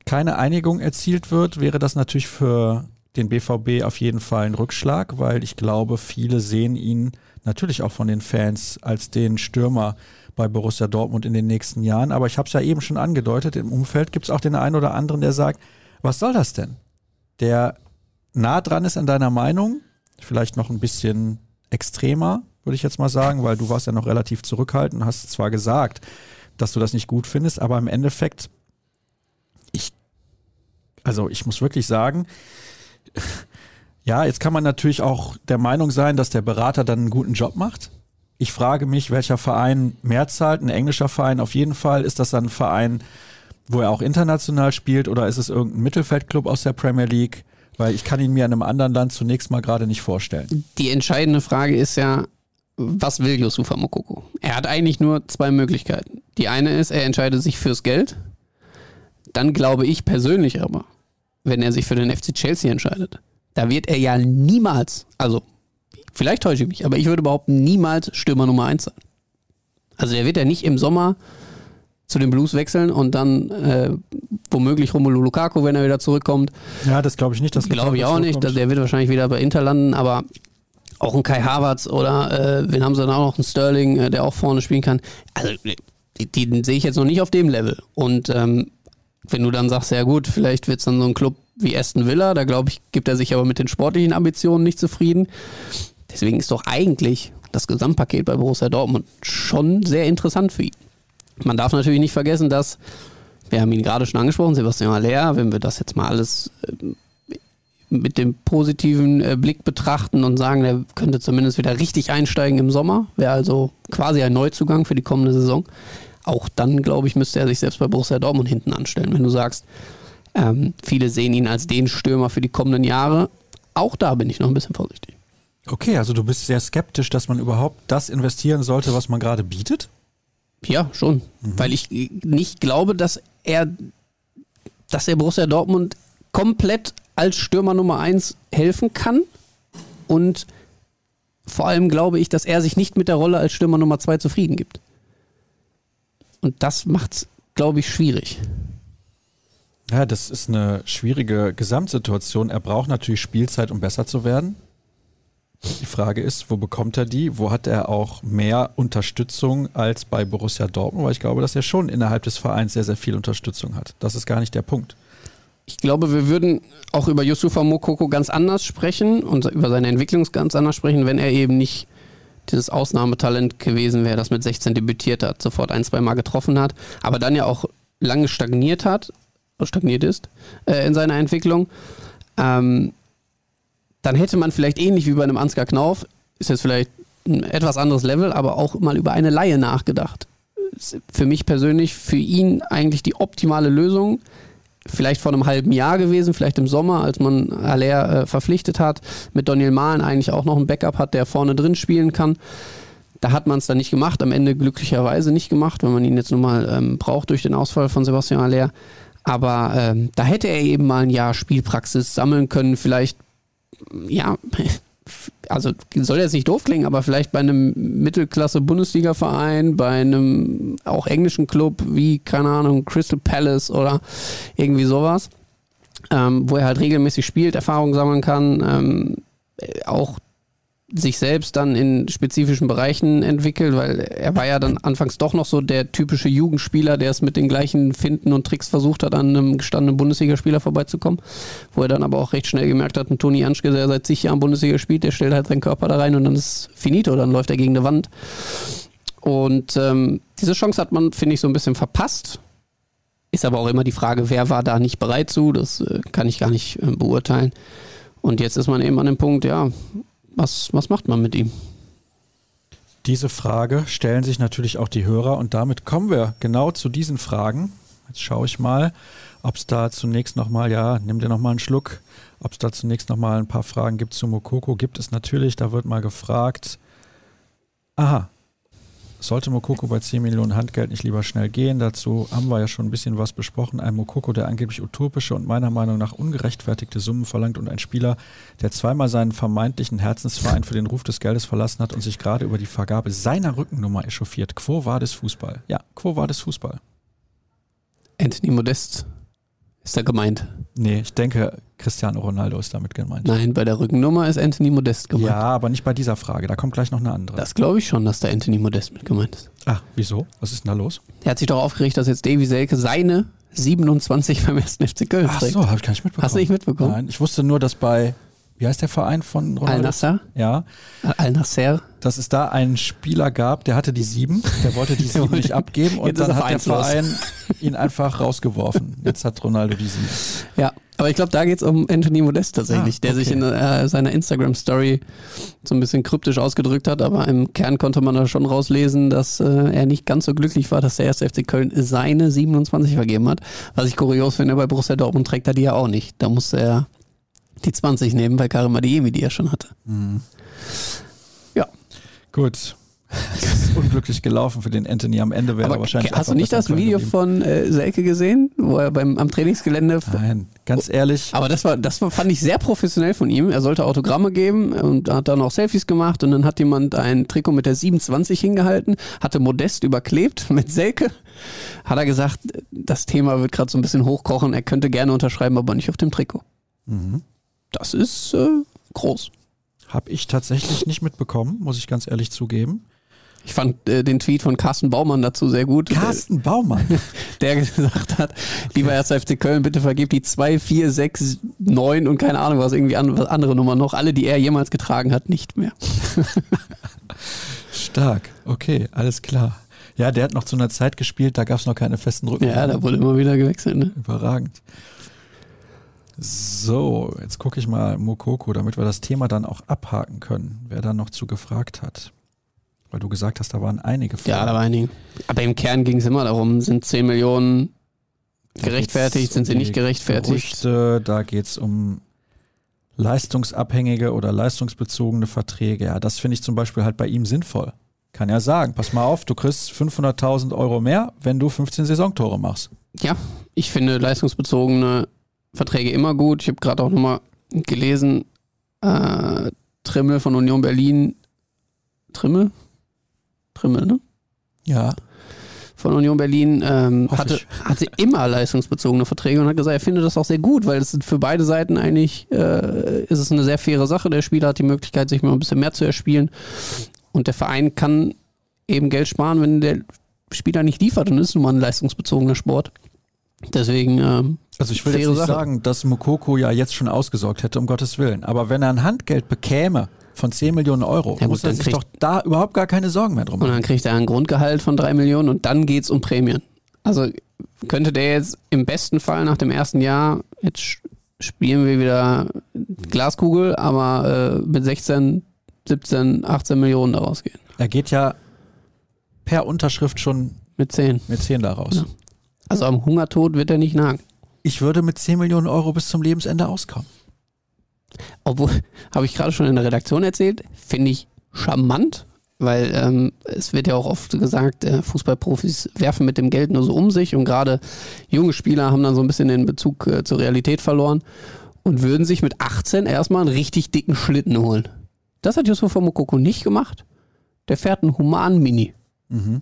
keine Einigung erzielt wird, wäre das natürlich für den BVB auf jeden Fall ein Rückschlag, weil ich glaube, viele sehen ihn natürlich auch von den Fans als den Stürmer bei Borussia Dortmund in den nächsten Jahren. Aber ich habe es ja eben schon angedeutet, im Umfeld gibt es auch den einen oder anderen, der sagt, was soll das denn? Der nah dran ist an deiner Meinung, vielleicht noch ein bisschen extremer, würde ich jetzt mal sagen, weil du warst ja noch relativ zurückhaltend, hast zwar gesagt, dass du das nicht gut findest, aber im Endeffekt, ich, also ich muss wirklich sagen, ja, jetzt kann man natürlich auch der Meinung sein, dass der Berater dann einen guten Job macht. Ich frage mich, welcher Verein mehr zahlt. Ein englischer Verein auf jeden Fall. Ist das dann ein Verein, wo er auch international spielt oder ist es irgendein Mittelfeldclub aus der Premier League? Weil ich kann ihn mir in einem anderen Land zunächst mal gerade nicht vorstellen. Die entscheidende Frage ist ja, was will Yusufa Mokoko? Er hat eigentlich nur zwei Möglichkeiten. Die eine ist, er entscheidet sich fürs Geld. Dann glaube ich persönlich aber, wenn er sich für den FC Chelsea entscheidet, da wird er ja niemals, also vielleicht täusche ich mich, aber ich würde behaupten, niemals Stürmer Nummer 1 sein. Also er wird ja nicht im Sommer zu den Blues wechseln und dann äh, womöglich Romelu Lukaku, wenn er wieder zurückkommt. Ja, das glaube ich nicht. Das glaube ich auch nicht. Der wird wahrscheinlich wieder bei Inter landen, aber auch ein Kai Havertz oder äh, wen haben sie dann auch noch? Einen Sterling, äh, der auch vorne spielen kann. Also den sehe ich jetzt noch nicht auf dem Level. Und ähm, wenn du dann sagst, ja gut, vielleicht wird es dann so ein Club wie Aston Villa, da glaube ich, gibt er sich aber mit den sportlichen Ambitionen nicht zufrieden. Deswegen ist doch eigentlich das Gesamtpaket bei Borussia Dortmund schon sehr interessant für ihn. Man darf natürlich nicht vergessen, dass, wir haben ihn gerade schon angesprochen, Sebastian Aller, wenn wir das jetzt mal alles äh, mit dem positiven äh, Blick betrachten und sagen, er könnte zumindest wieder richtig einsteigen im Sommer, wäre also quasi ein Neuzugang für die kommende Saison. Auch dann, glaube ich, müsste er sich selbst bei Borussia Dortmund hinten anstellen. Wenn du sagst, ähm, viele sehen ihn als den Stürmer für die kommenden Jahre, auch da bin ich noch ein bisschen vorsichtig. Okay, also du bist sehr skeptisch, dass man überhaupt das investieren sollte, was man gerade bietet? Ja, schon. Mhm. Weil ich nicht glaube, dass er, dass er Borussia Dortmund komplett als Stürmer Nummer 1 helfen kann. Und vor allem glaube ich, dass er sich nicht mit der Rolle als Stürmer Nummer 2 zufrieden gibt. Und das macht es, glaube ich, schwierig. Ja, das ist eine schwierige Gesamtsituation. Er braucht natürlich Spielzeit, um besser zu werden. Die Frage ist, wo bekommt er die? Wo hat er auch mehr Unterstützung als bei Borussia Dortmund? Weil ich glaube, dass er schon innerhalb des Vereins sehr, sehr viel Unterstützung hat. Das ist gar nicht der Punkt. Ich glaube, wir würden auch über Yusufa Mokoko ganz anders sprechen und über seine Entwicklung ganz anders sprechen, wenn er eben nicht dieses Ausnahmetalent gewesen wäre, das mit 16 debütiert hat, sofort ein, zwei Mal getroffen hat, aber dann ja auch lange stagniert hat, stagniert ist äh, in seiner Entwicklung. Ähm, dann hätte man vielleicht ähnlich wie bei einem Ansgar Knauf, ist jetzt vielleicht ein etwas anderes Level, aber auch mal über eine Laie nachgedacht. Für mich persönlich, für ihn eigentlich die optimale Lösung. Vielleicht vor einem halben Jahr gewesen, vielleicht im Sommer, als man Aller äh, verpflichtet hat, mit Daniel Mahlen eigentlich auch noch ein Backup hat, der vorne drin spielen kann. Da hat man es dann nicht gemacht, am Ende glücklicherweise nicht gemacht, wenn man ihn jetzt nun mal ähm, braucht durch den Ausfall von Sebastian Aller. Aber ähm, da hätte er eben mal ein Jahr Spielpraxis sammeln können, vielleicht ja, also soll jetzt nicht doof klingen, aber vielleicht bei einem Mittelklasse-Bundesliga-Verein, bei einem auch englischen Club wie, keine Ahnung, Crystal Palace oder irgendwie sowas, ähm, wo er halt regelmäßig spielt, Erfahrungen sammeln kann, ähm, auch sich selbst dann in spezifischen Bereichen entwickelt, weil er war ja dann anfangs doch noch so der typische Jugendspieler, der es mit den gleichen Finden und Tricks versucht hat, an einem gestandenen Bundesligaspieler vorbeizukommen, wo er dann aber auch recht schnell gemerkt hat, ein Toni Anschke, der seit zig Jahren Bundesliga spielt, der stellt halt seinen Körper da rein und dann ist finito, dann läuft er gegen eine Wand. Und ähm, diese Chance hat man, finde ich, so ein bisschen verpasst. Ist aber auch immer die Frage, wer war da nicht bereit zu, das äh, kann ich gar nicht äh, beurteilen. Und jetzt ist man eben an dem Punkt, ja, was, was macht man mit ihm? Diese Frage stellen sich natürlich auch die Hörer und damit kommen wir genau zu diesen Fragen. Jetzt schaue ich mal, ob es da zunächst nochmal, ja, nimm dir nochmal einen Schluck, ob es da zunächst nochmal ein paar Fragen gibt zu Mokoko. Gibt es natürlich, da wird mal gefragt. Aha, sollte Mokoko bei 10 Millionen Handgeld nicht lieber schnell gehen? Dazu haben wir ja schon ein bisschen was besprochen. Ein Mokoko, der angeblich utopische und meiner Meinung nach ungerechtfertigte Summen verlangt und ein Spieler, der zweimal seinen vermeintlichen Herzensverein für den Ruf des Geldes verlassen hat und sich gerade über die Vergabe seiner Rückennummer echauffiert. Quo war das Fußball? Ja, quo war das Fußball? Anthony Modest ist da gemeint. Nee, ich denke, Cristiano Ronaldo ist damit gemeint. Nein, bei der Rückennummer ist Anthony Modest gemeint. Ja, aber nicht bei dieser Frage. Da kommt gleich noch eine andere. Das glaube ich schon, dass da Anthony Modest mit gemeint ist. Ach, wieso? Was ist denn da los? Er hat sich doch aufgeregt, dass jetzt Davy Selke seine 27 beim ersten FC Köln trägt. Ach so, habe ich gar nicht mitbekommen. Hast du nicht mitbekommen? Nein, ich wusste nur, dass bei wie heißt der Verein von Ronaldo? Al-Nasser. Ja. Al-Nasser. Dass es da einen Spieler gab, der hatte die sieben, der wollte die sieben nicht abgeben und dann hat der Verein ihn einfach rausgeworfen. Jetzt hat Ronaldo die sieben. Ja, aber ich glaube, da geht es um Anthony Modest tatsächlich, ah, okay. der sich in äh, seiner Instagram-Story so ein bisschen kryptisch ausgedrückt hat, aber im Kern konnte man da schon rauslesen, dass äh, er nicht ganz so glücklich war, dass der erste FC Köln seine 27 vergeben hat. Was ich kurios finde, bei Borussia Dortmund trägt er die ja auch nicht. Da musste er die 20 nehmen bei Karim Adiemi, die er schon hatte. Mhm. Ja. Gut. Es ist unglücklich gelaufen für den Anthony. Am Ende wäre er wahrscheinlich. hast du nicht das Video geblieben. von äh, Selke gesehen, wo er beim, am Trainingsgelände Nein, ganz ehrlich. Aber das war, das war, fand ich sehr professionell von ihm. Er sollte Autogramme geben und hat dann auch Selfies gemacht und dann hat jemand ein Trikot mit der 27 hingehalten, hatte Modest überklebt mit Selke. Hat er gesagt, das Thema wird gerade so ein bisschen hochkochen, er könnte gerne unterschreiben, aber nicht auf dem Trikot. Mhm. Das ist äh, groß. Habe ich tatsächlich nicht mitbekommen, muss ich ganz ehrlich zugeben. Ich fand äh, den Tweet von Carsten Baumann dazu sehr gut. Carsten Baumann. der gesagt hat, lieber 1. FC Köln, bitte vergebt die 2, 4, 6, 9 und keine Ahnung was, irgendwie an, was andere Nummer noch, alle, die er jemals getragen hat, nicht mehr. Stark. Okay, alles klar. Ja, der hat noch zu einer Zeit gespielt, da gab es noch keine festen Rücken. Ja, da wurde immer wieder gewechselt. Ne? Überragend. So, jetzt gucke ich mal Mokoko, damit wir das Thema dann auch abhaken können, wer da noch zu gefragt hat. Weil du gesagt hast, da waren einige Ja, da war einige. Aber im Kern ging es immer darum, sind 10 Millionen gerechtfertigt, sind sie um nicht gerechtfertigt? Gerüchte, da geht es um leistungsabhängige oder leistungsbezogene Verträge. Ja, das finde ich zum Beispiel halt bei ihm sinnvoll. Kann ja sagen, pass mal auf, du kriegst 500.000 Euro mehr, wenn du 15 Saisontore machst. Ja, ich finde leistungsbezogene Verträge immer gut. Ich habe gerade auch nochmal gelesen, äh, Trimmel von Union Berlin, Trimmel? Trimmel, ne? Ja, Von Union Berlin ähm, hatte, hatte immer leistungsbezogene Verträge und hat gesagt, er findet das auch sehr gut, weil es für beide Seiten eigentlich äh, ist es eine sehr faire Sache. Der Spieler hat die Möglichkeit, sich mal ein bisschen mehr zu erspielen und der Verein kann eben Geld sparen, wenn der Spieler nicht liefert und ist nun mal ein leistungsbezogener Sport. Deswegen ähm, Also ich will jetzt nicht Sache. sagen, dass Mokoko ja jetzt schon ausgesorgt hätte, um Gottes Willen. Aber wenn er ein Handgeld bekäme von 10 Millionen Euro, Ja gut, muss er sich doch da überhaupt gar keine Sorgen mehr drum Und machen. dann kriegt er ein Grundgehalt von drei Millionen und dann geht's um Prämien. Also könnte der jetzt im besten Fall nach dem ersten Jahr, jetzt spielen wir wieder Glaskugel, aber äh, mit 16, 17, 18 Millionen daraus gehen. Er geht ja per Unterschrift schon Mit 10. mit 10 da raus. Ja. Also am Hungertod wird er nicht nagen. Ich würde mit 10 Millionen Euro bis zum Lebensende auskommen. Obwohl, habe ich gerade schon in der Redaktion erzählt, finde ich charmant, weil ähm, es wird ja auch oft gesagt, äh, Fußballprofis werfen mit dem Geld nur so um sich und gerade junge Spieler haben dann so ein bisschen den Bezug äh, zur Realität verloren und würden sich mit 18 erstmal einen richtig dicken Schlitten holen. Das hat Yusufa Mokoko nicht gemacht. Der fährt einen humanen Mini. Mhm.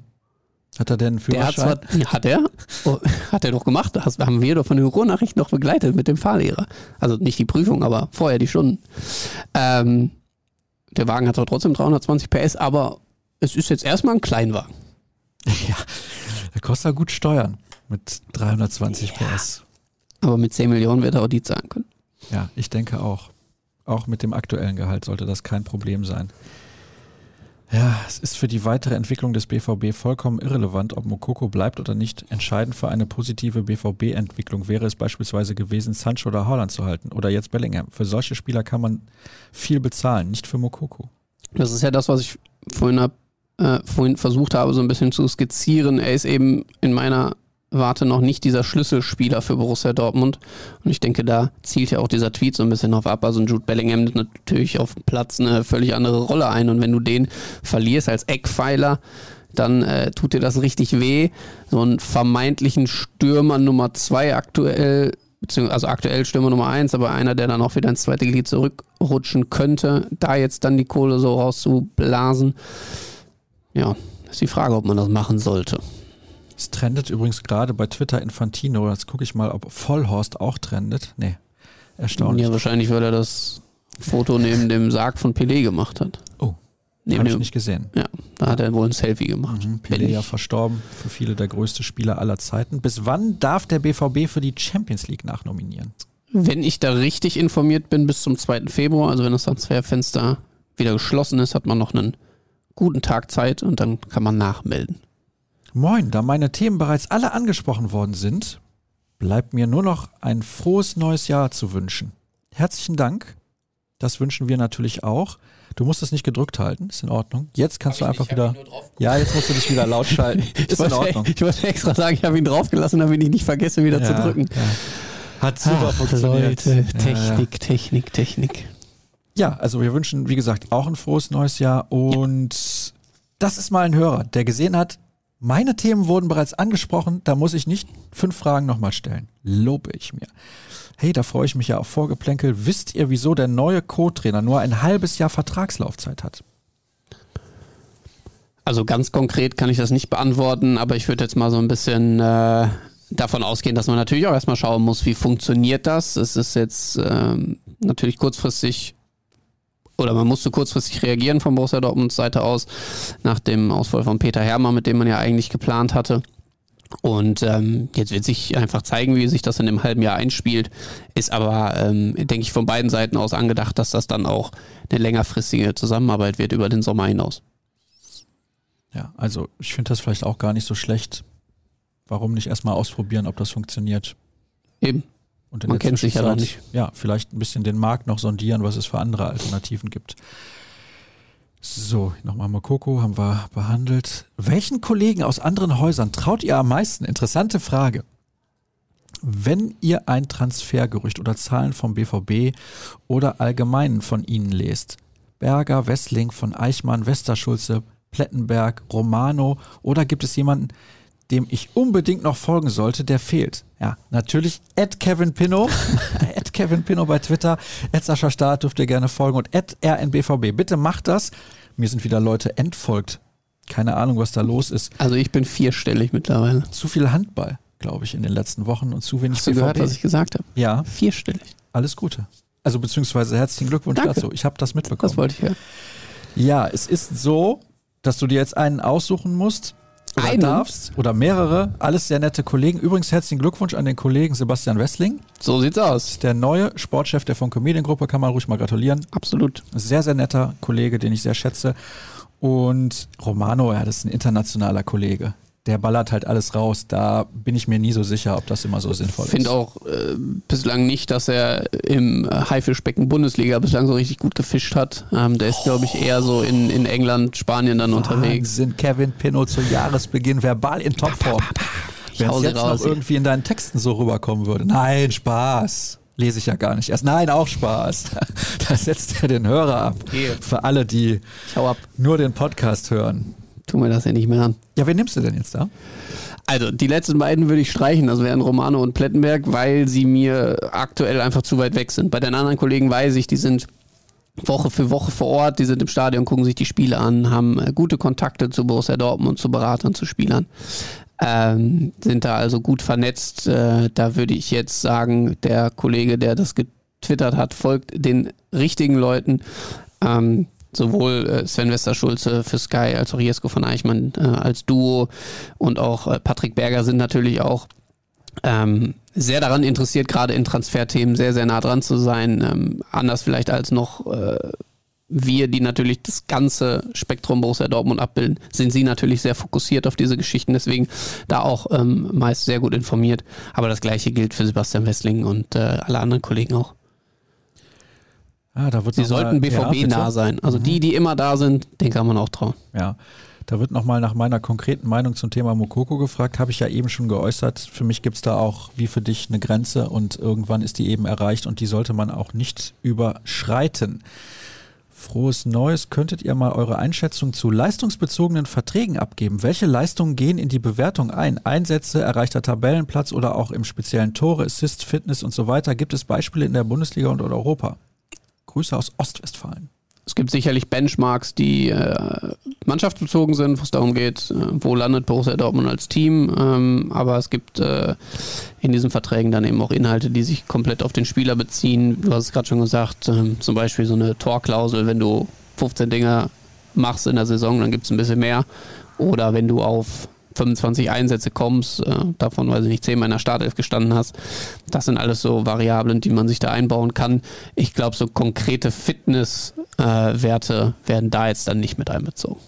Hat er denn einen Der hat Führerschein? zwar, hat er, oh, hat er doch gemacht, das haben wir doch von den Ruhrnachrichten noch begleitet mit dem Fahrlehrer. Also nicht die Prüfung, aber vorher die Stunden. Ähm, der Wagen hat zwar trotzdem 320 PS, aber es ist jetzt erstmal ein Kleinwagen. ja, der kostet ja gut Steuern mit 320 PS. Aber mit 10 Millionen wird er auch die zahlen können. Ja, ich denke auch. Auch mit dem aktuellen Gehalt sollte das kein Problem sein. Ja, es ist für die weitere Entwicklung des BVB vollkommen irrelevant, ob Mokoko bleibt oder nicht. Entscheidend für eine positive BVB-Entwicklung wäre es beispielsweise gewesen, Sancho oder Haaland zu halten oder jetzt Bellingham. Für solche Spieler kann man viel bezahlen, nicht für Mokoko. Das ist ja das, was ich vorhin, hab, äh, vorhin versucht habe, so ein bisschen zu skizzieren. Er ist eben in meiner Warte noch nicht dieser Schlüsselspieler für Borussia Dortmund. Und ich denke, da zielt ja auch dieser Tweet so ein bisschen auf ab. Also Jude Bellingham nimmt natürlich auf dem Platz eine völlig andere Rolle ein. Und wenn du den verlierst als Eckpfeiler, dann äh, tut dir das richtig weh. So einen vermeintlichen Stürmer Nummer zwei aktuell, also aktuell Stürmer Nummer eins, aber einer, der dann auch wieder ins zweite Glied zurückrutschen könnte, da jetzt dann die Kohle so rauszublasen. Ja, ist die Frage, ob man das machen sollte. Es trendet übrigens gerade bei Twitter Infantino. Jetzt gucke ich mal, ob Vollhorst auch trendet. Nee, erstaunlich. Ja, wahrscheinlich, weil er das Foto neben dem Sarg von Pelé gemacht hat. Oh, Neben Habe ich nicht gesehen. ja, da hat er wohl ein Selfie gemacht. Mhm, Pelé ja verstorben, für viele der größte Spieler aller Zeiten. Bis wann darf der BVB für die Champions League nachnominieren? Wenn ich da richtig informiert bin, bis zum 2. Februar, also wenn das Transferfenster wieder geschlossen ist, hat man noch einen guten Tag Zeit und dann kann man nachmelden. Moin, da meine Themen bereits alle angesprochen worden sind, bleibt mir nur noch ein frohes neues Jahr zu wünschen. Herzlichen Dank. Das wünschen wir natürlich auch. Du musst es nicht gedrückt halten, ist in Ordnung. Jetzt kannst du einfach wieder. Ja, jetzt musst du dich wieder laut schalten. Ist in wollte, Ordnung. ich wollte extra sagen, ich habe ihn draufgelassen, damit ich nicht vergesse, wieder zu Ja, drücken. ja. Hat super Ach, funktioniert. Leute, Ja, Technik, Technik, Technik. Ja, also wir wünschen, wie gesagt, auch ein frohes neues Jahr und Das ist mal ein Hörer, der gesehen hat, meine Themen wurden bereits angesprochen, da muss ich nicht fünf Fragen nochmal stellen. Lobe ich mir. Hey, da freue ich mich ja auf Vorgeplänkel. Wisst ihr, wieso der neue Co-Trainer nur ein halbes Jahr Vertragslaufzeit hat? Also ganz konkret kann ich das nicht beantworten, aber ich würde jetzt mal so ein bisschen äh, davon ausgehen, dass man natürlich auch erstmal schauen muss, wie funktioniert das. Es ist jetzt ähm, natürlich kurzfristig oder man musste kurzfristig reagieren von Borussia Dortmunds Seite aus nach dem Ausfall von Peter Hermann, mit dem man ja eigentlich geplant hatte. Und ähm, jetzt wird sich einfach zeigen, wie sich das in dem halben Jahr einspielt. Ist aber, ähm, denke ich, von beiden Seiten aus angedacht, dass das dann auch eine längerfristige Zusammenarbeit wird über den Sommer hinaus. Ja, also ich finde das vielleicht auch gar nicht so schlecht. Warum nicht erstmal ausprobieren, ob das funktioniert? Eben. Und Man kennt sich ja noch nicht. Ja, vielleicht ein bisschen den Markt noch sondieren, was es für andere Alternativen gibt. So, nochmal Mokoko haben wir behandelt. Welchen Kollegen aus anderen Häusern traut ihr am meisten? Interessante Frage. Wenn ihr ein Transfergerücht oder Zahlen vom BVB oder allgemein von ihnen lest, Berger, Wessling, von Eichmann, Westerschulze, Plettenberg, Romano oder gibt es jemanden, dem ich unbedingt noch folgen sollte, der fehlt. Ja, natürlich at Kevin Pino, at Kevin Pino bei Twitter, at Sascha Staat dürft ihr gerne folgen und at RNBVB. Bitte macht das. Mir sind wieder Leute entfolgt. Keine Ahnung, was da los ist. Also ich bin vierstellig mittlerweile. Zu viel Handball, glaube ich, in den letzten Wochen und zu wenig Hast du BVB. gehört, was ich gesagt habe? Ja, Vierstellig. alles Gute. Also beziehungsweise herzlichen Glückwunsch Danke. dazu. Ich habe das mitbekommen. Das wollte ich hören. Ja, es ist so, dass du dir jetzt einen aussuchen musst. Oder Einen? darfst. Oder mehrere. Alles sehr nette Kollegen. Übrigens herzlichen Glückwunsch an den Kollegen Sebastian Wessling. So sieht's aus. Der neue Sportchef der Funke Mediengruppe, kann man ruhig mal gratulieren. Absolut. Sehr, sehr netter Kollege, den ich sehr schätze. Und Romano, ja, das ist ein internationaler Kollege. Der ballert halt alles raus. Da bin ich mir nie so sicher, ob das immer so sinnvoll Ich finde ist. auch äh, bislang nicht, dass er im Haifischbecken Bundesliga bislang so richtig gut gefischt hat. Ähm, der ist, glaube ich, eher so in, in England, Spanien dann unterwegs. Wahnsinn, Kevin Pinot zu Jahresbeginn verbal in Topform. Wenn es jetzt raus noch irgendwie in deinen Texten so rüberkommen würde. Nein, Spaß. Lese ich ja gar nicht erst. Nein, auch Spaß. Da setzt er den Hörer ab. Für alle, die nur den Podcast hören. Tu mir das ja nicht mehr an. Ja, wen nimmst du denn jetzt da? Also, die letzten beiden würde ich streichen, das wären Romano und Plettenberg, weil sie mir aktuell einfach zu weit weg sind. Bei den anderen Kollegen weiß ich, die sind Woche für Woche vor Ort, die sind im Stadion, gucken sich die Spiele an, haben äh, gute Kontakte zu Borussia Dortmund, zu Beratern, zu Spielern. Ähm, sind da also gut vernetzt. Äh, da würde ich jetzt sagen, der Kollege, der das getwittert hat, folgt den richtigen Leuten. Ähm, sowohl äh, Sven Westerschulze für Sky als auch Jesko von Eichmann äh, als Duo und auch äh, Patrick Berger sind natürlich auch ähm, sehr daran interessiert, gerade in Transferthemen sehr, sehr nah dran zu sein. Ähm, anders vielleicht als noch äh, wir, die natürlich das ganze Spektrum Borussia Dortmund abbilden, sind sie natürlich sehr fokussiert auf diese Geschichten, deswegen da auch ähm, meist sehr gut informiert. Aber das gleiche gilt für Sebastian Wessling und äh, alle anderen Kollegen auch. Ah, da wird Sie sollten ja, BVB bitte. nah sein. Also die, die immer da sind, den kann man auch trauen. Ja, da wird nochmal nach meiner konkreten Meinung zum Thema Mokoko gefragt. Habe ich ja eben schon geäußert. Für mich gibt es da auch wie für dich eine Grenze und irgendwann ist die eben erreicht und die sollte man auch nicht überschreiten. Frohes Neues. Könntet ihr mal eure Einschätzung zu leistungsbezogenen Verträgen abgeben? Welche Leistungen gehen in die Bewertung ein? Einsätze, erreichter Tabellenplatz oder auch im speziellen Tore, Assist, Fitness und so weiter? Gibt es Beispiele in der Bundesliga und Europa? Grüße aus Ostwestfalen. Es gibt sicherlich Benchmarks, die äh, mannschaftsbezogen sind, wo es darum geht, äh, wo landet Borussia Dortmund als Team. Ähm, aber es gibt äh, in diesen Verträgen dann eben auch Inhalte, die sich komplett auf den Spieler beziehen. Du hast es gerade schon gesagt, ähm, zum Beispiel so eine Torklausel, wenn du 15 Dinger machst in der Saison, dann gibt es ein bisschen mehr. Oder wenn du auf 25 Einsätze kommst, äh, davon, weiß ich nicht, 10 Mal in der Startelf gestanden hast. Das sind alles so Variablen, die man sich da einbauen kann. Ich glaube, so konkrete Fitnesswerte äh, werden da jetzt dann nicht mit einbezogen.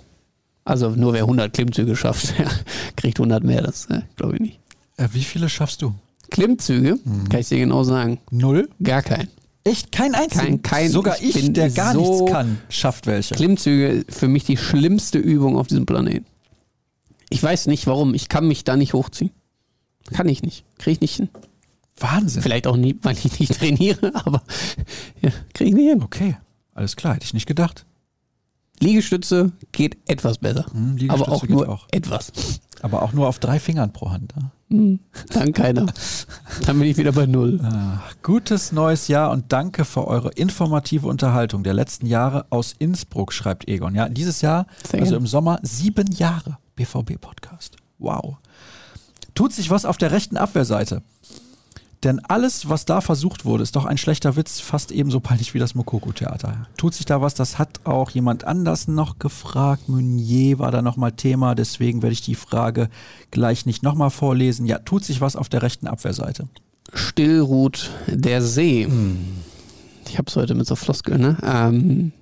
Also nur wer 100 Klimmzüge schafft, kriegt 100 mehr, das äh, glaube ich nicht. Äh, wie viele schaffst du? Klimmzüge, kann ich dir genau sagen, Null? gar kein. Echt? Kein einzigen? Kein- kein- Sogar ich ich, der gar so- nichts kann, schafft welche. Klimmzüge für mich die schlimmste Übung auf diesem Planeten. Ich weiß nicht warum, ich kann mich da nicht hochziehen. Kann ich nicht, kriege ich nicht hin. Wahnsinn. Vielleicht auch nie, weil ich nicht trainiere, aber ja, kriege ich nicht hin. Okay, alles klar, hätte ich nicht gedacht. Liegestütze geht etwas besser. Hm, Liegestütze aber auch geht nur auch. etwas. Aber auch nur auf drei Fingern pro Hand. Ne? Hm, dann keiner. dann bin ich wieder bei Null. Ah, gutes neues Jahr und danke für eure informative Unterhaltung der letzten Jahre aus Innsbruck, schreibt Egon. Ja, dieses Jahr, also im Sommer, sieben Jahre BVB-Podcast. Wow. Tut sich was auf der rechten Abwehrseite. Denn alles, was da versucht wurde, ist doch ein schlechter Witz, fast ebenso peinlich wie das Mokoko-Theater. Tut sich da was? Das hat auch jemand anders noch gefragt. Meunier war da nochmal Thema, deswegen werde ich die Frage gleich nicht nochmal vorlesen. Ja, tut sich was auf der rechten Abwehrseite? Still ruht der See. Ich hab's heute mit so Floskeln, ne? Ähm,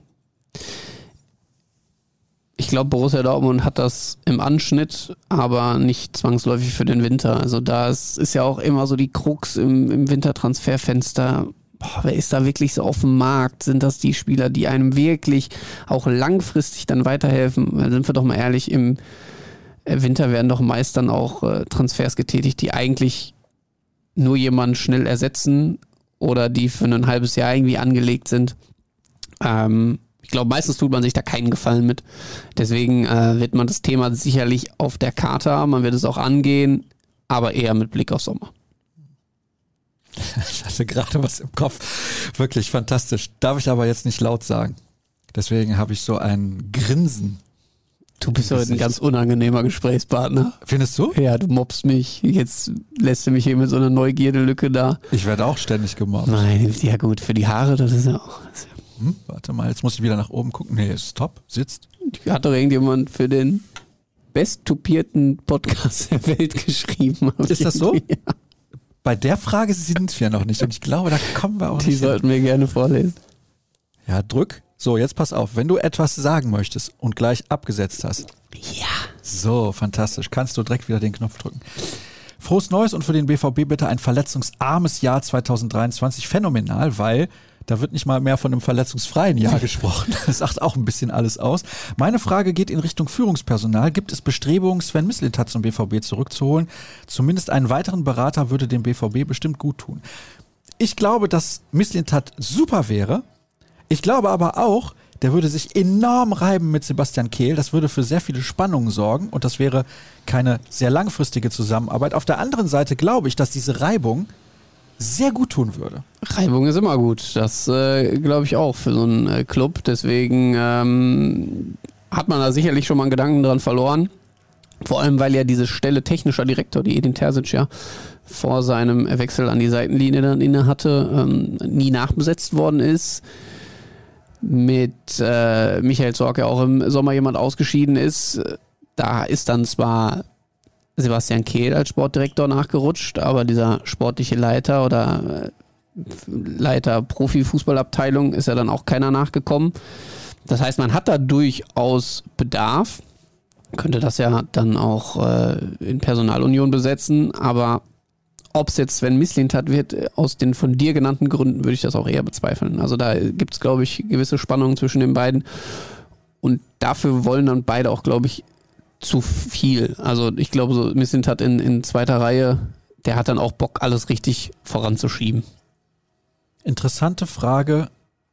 ich glaube, Borussia Dortmund hat das im Anschnitt, aber nicht zwangsläufig für den Winter. Also da ist, ja auch immer so die Krux im, im Wintertransferfenster. Boah, wer ist da wirklich so auf dem Markt? Sind das die Spieler, die einem wirklich auch langfristig dann weiterhelfen? Sind wir doch mal ehrlich, im äh, Winter werden doch meist dann auch äh, Transfers getätigt, die eigentlich nur jemanden schnell ersetzen oder die für ein halbes Jahr irgendwie angelegt sind. Ähm, ich glaube, meistens tut man sich da keinen Gefallen mit. Deswegen äh, wird man das Thema sicherlich auf der Karte haben, man wird es auch angehen, aber eher mit Blick auf Sommer. Ich hatte gerade was im Kopf. Wirklich fantastisch. Darf ich aber jetzt nicht laut sagen. Deswegen habe ich so ein Grinsen. Du bist heute ein ganz unangenehmer Gesprächspartner. Findest du? Ja, du mobst mich. Jetzt lässt du mich hier mit so einer Neugierdelücke da. Ich werde auch ständig gemobbt. Nein, ja gut, für die Haare, das ist ja auch. Das ist ja, Hm, warte mal, jetzt muss ich wieder nach oben gucken. Nee, ist top. Sitzt. hat doch irgendjemand für den besttupierten Podcast der Welt geschrieben. Ist das so? Ja, Bei der Frage sind wir noch nicht und ich glaube, da kommen wir auch die nicht hin. sollten wir gerne vorlesen. Ja, drück. So, jetzt pass auf. Wenn du etwas sagen möchtest und gleich abgesetzt hast. Ja. So, fantastisch. Kannst du direkt wieder den Knopf drücken. Frohes Neues und für den BVB bitte ein verletzungsarmes Jahr 2023. Phänomenal, weil da wird nicht mal mehr von einem verletzungsfreien Jahr gesprochen. Das sagt auch ein bisschen alles aus. Meine Frage geht in Richtung Führungspersonal. Gibt es Bestrebungen, Sven Mislintat zum BVB zurückzuholen? Zumindest einen weiteren Berater würde dem BVB bestimmt gut tun. Ich glaube, dass Mislintat super wäre. Ich glaube aber auch, der würde sich enorm reiben mit Sebastian Kehl. Das würde für sehr viele Spannungen sorgen und das wäre keine sehr langfristige Zusammenarbeit. Auf der anderen Seite glaube ich, dass diese Reibung sehr gut tun würde. Reibung ist immer gut. Das äh, glaube ich auch für so einen äh, Club. Deswegen ähm, hat man da sicherlich schon mal einen Gedanken dran verloren. Vor allem, weil ja diese Stelle technischer Direktor, die Edin Terzic ja vor seinem Wechsel an die Seitenlinie dann inne hatte, ähm, nie nachbesetzt worden ist. Mit äh, Michael Zorc ja auch im Sommer jemand ausgeschieden ist. Da ist dann zwar Sebastian Kehl als Sportdirektor nachgerutscht, aber dieser sportliche Leiter oder äh, Leiter Profifußballabteilung ist ja dann auch keiner nachgekommen. Das heißt, man hat da durchaus Bedarf, könnte das ja dann auch äh, in Personalunion besetzen, aber ob es jetzt Sven Mislintat wird, äh, aus den von dir genannten Gründen, würde ich das auch eher bezweifeln. Also da gibt es, glaube ich, gewisse Spannungen zwischen den beiden. Und dafür wollen dann beide auch, glaube ich, zu viel. Also ich glaube, so Mislintat in, in zweiter Reihe, der hat dann auch Bock, alles richtig voranzuschieben. Interessante Frage.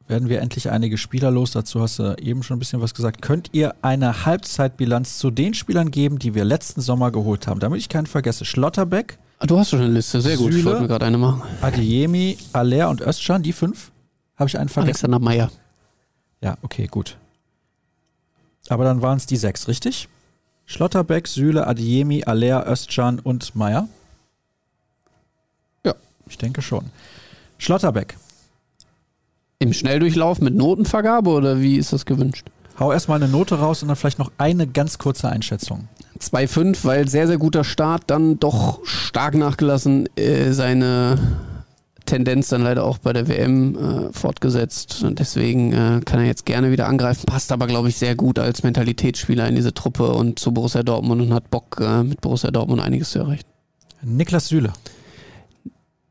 Werden wir endlich einige Spieler los? Dazu hast du eben schon ein bisschen was gesagt. Könnt ihr eine Halbzeitbilanz zu den Spielern geben, die wir letzten Sommer geholt haben? Damit ich keinen vergesse. Schlotterbeck, Ah, Du hast schon eine Liste, sehr gut. Ich Süle. wollte mir gerade eine machen. Adeyemi, Aller und Özcan, die fünf? Habe ich einen vergessen? Alexander Meyer. Ja, okay, gut. Aber dann waren es die sechs, richtig? Schlotterbeck, Süle, Adiemi, Aller, Özcan und Meier? Ja. Ich denke schon. Schlotterbeck, Im Schnelldurchlauf mit Notenvergabe oder wie ist das gewünscht? hau erstmal eine Note raus und dann vielleicht noch eine ganz kurze Einschätzung. 2,5, weil sehr, sehr guter Start, dann doch stark nachgelassen, äh, seine Tendenz dann leider auch bei der WM äh, fortgesetzt. Und deswegen äh, kann er jetzt gerne wieder angreifen, passt aber, glaube ich, sehr gut als Mentalitätsspieler in diese Truppe und zu Borussia Dortmund und hat Bock, äh, mit Borussia Dortmund einiges zu erreichen. Niklas Süle,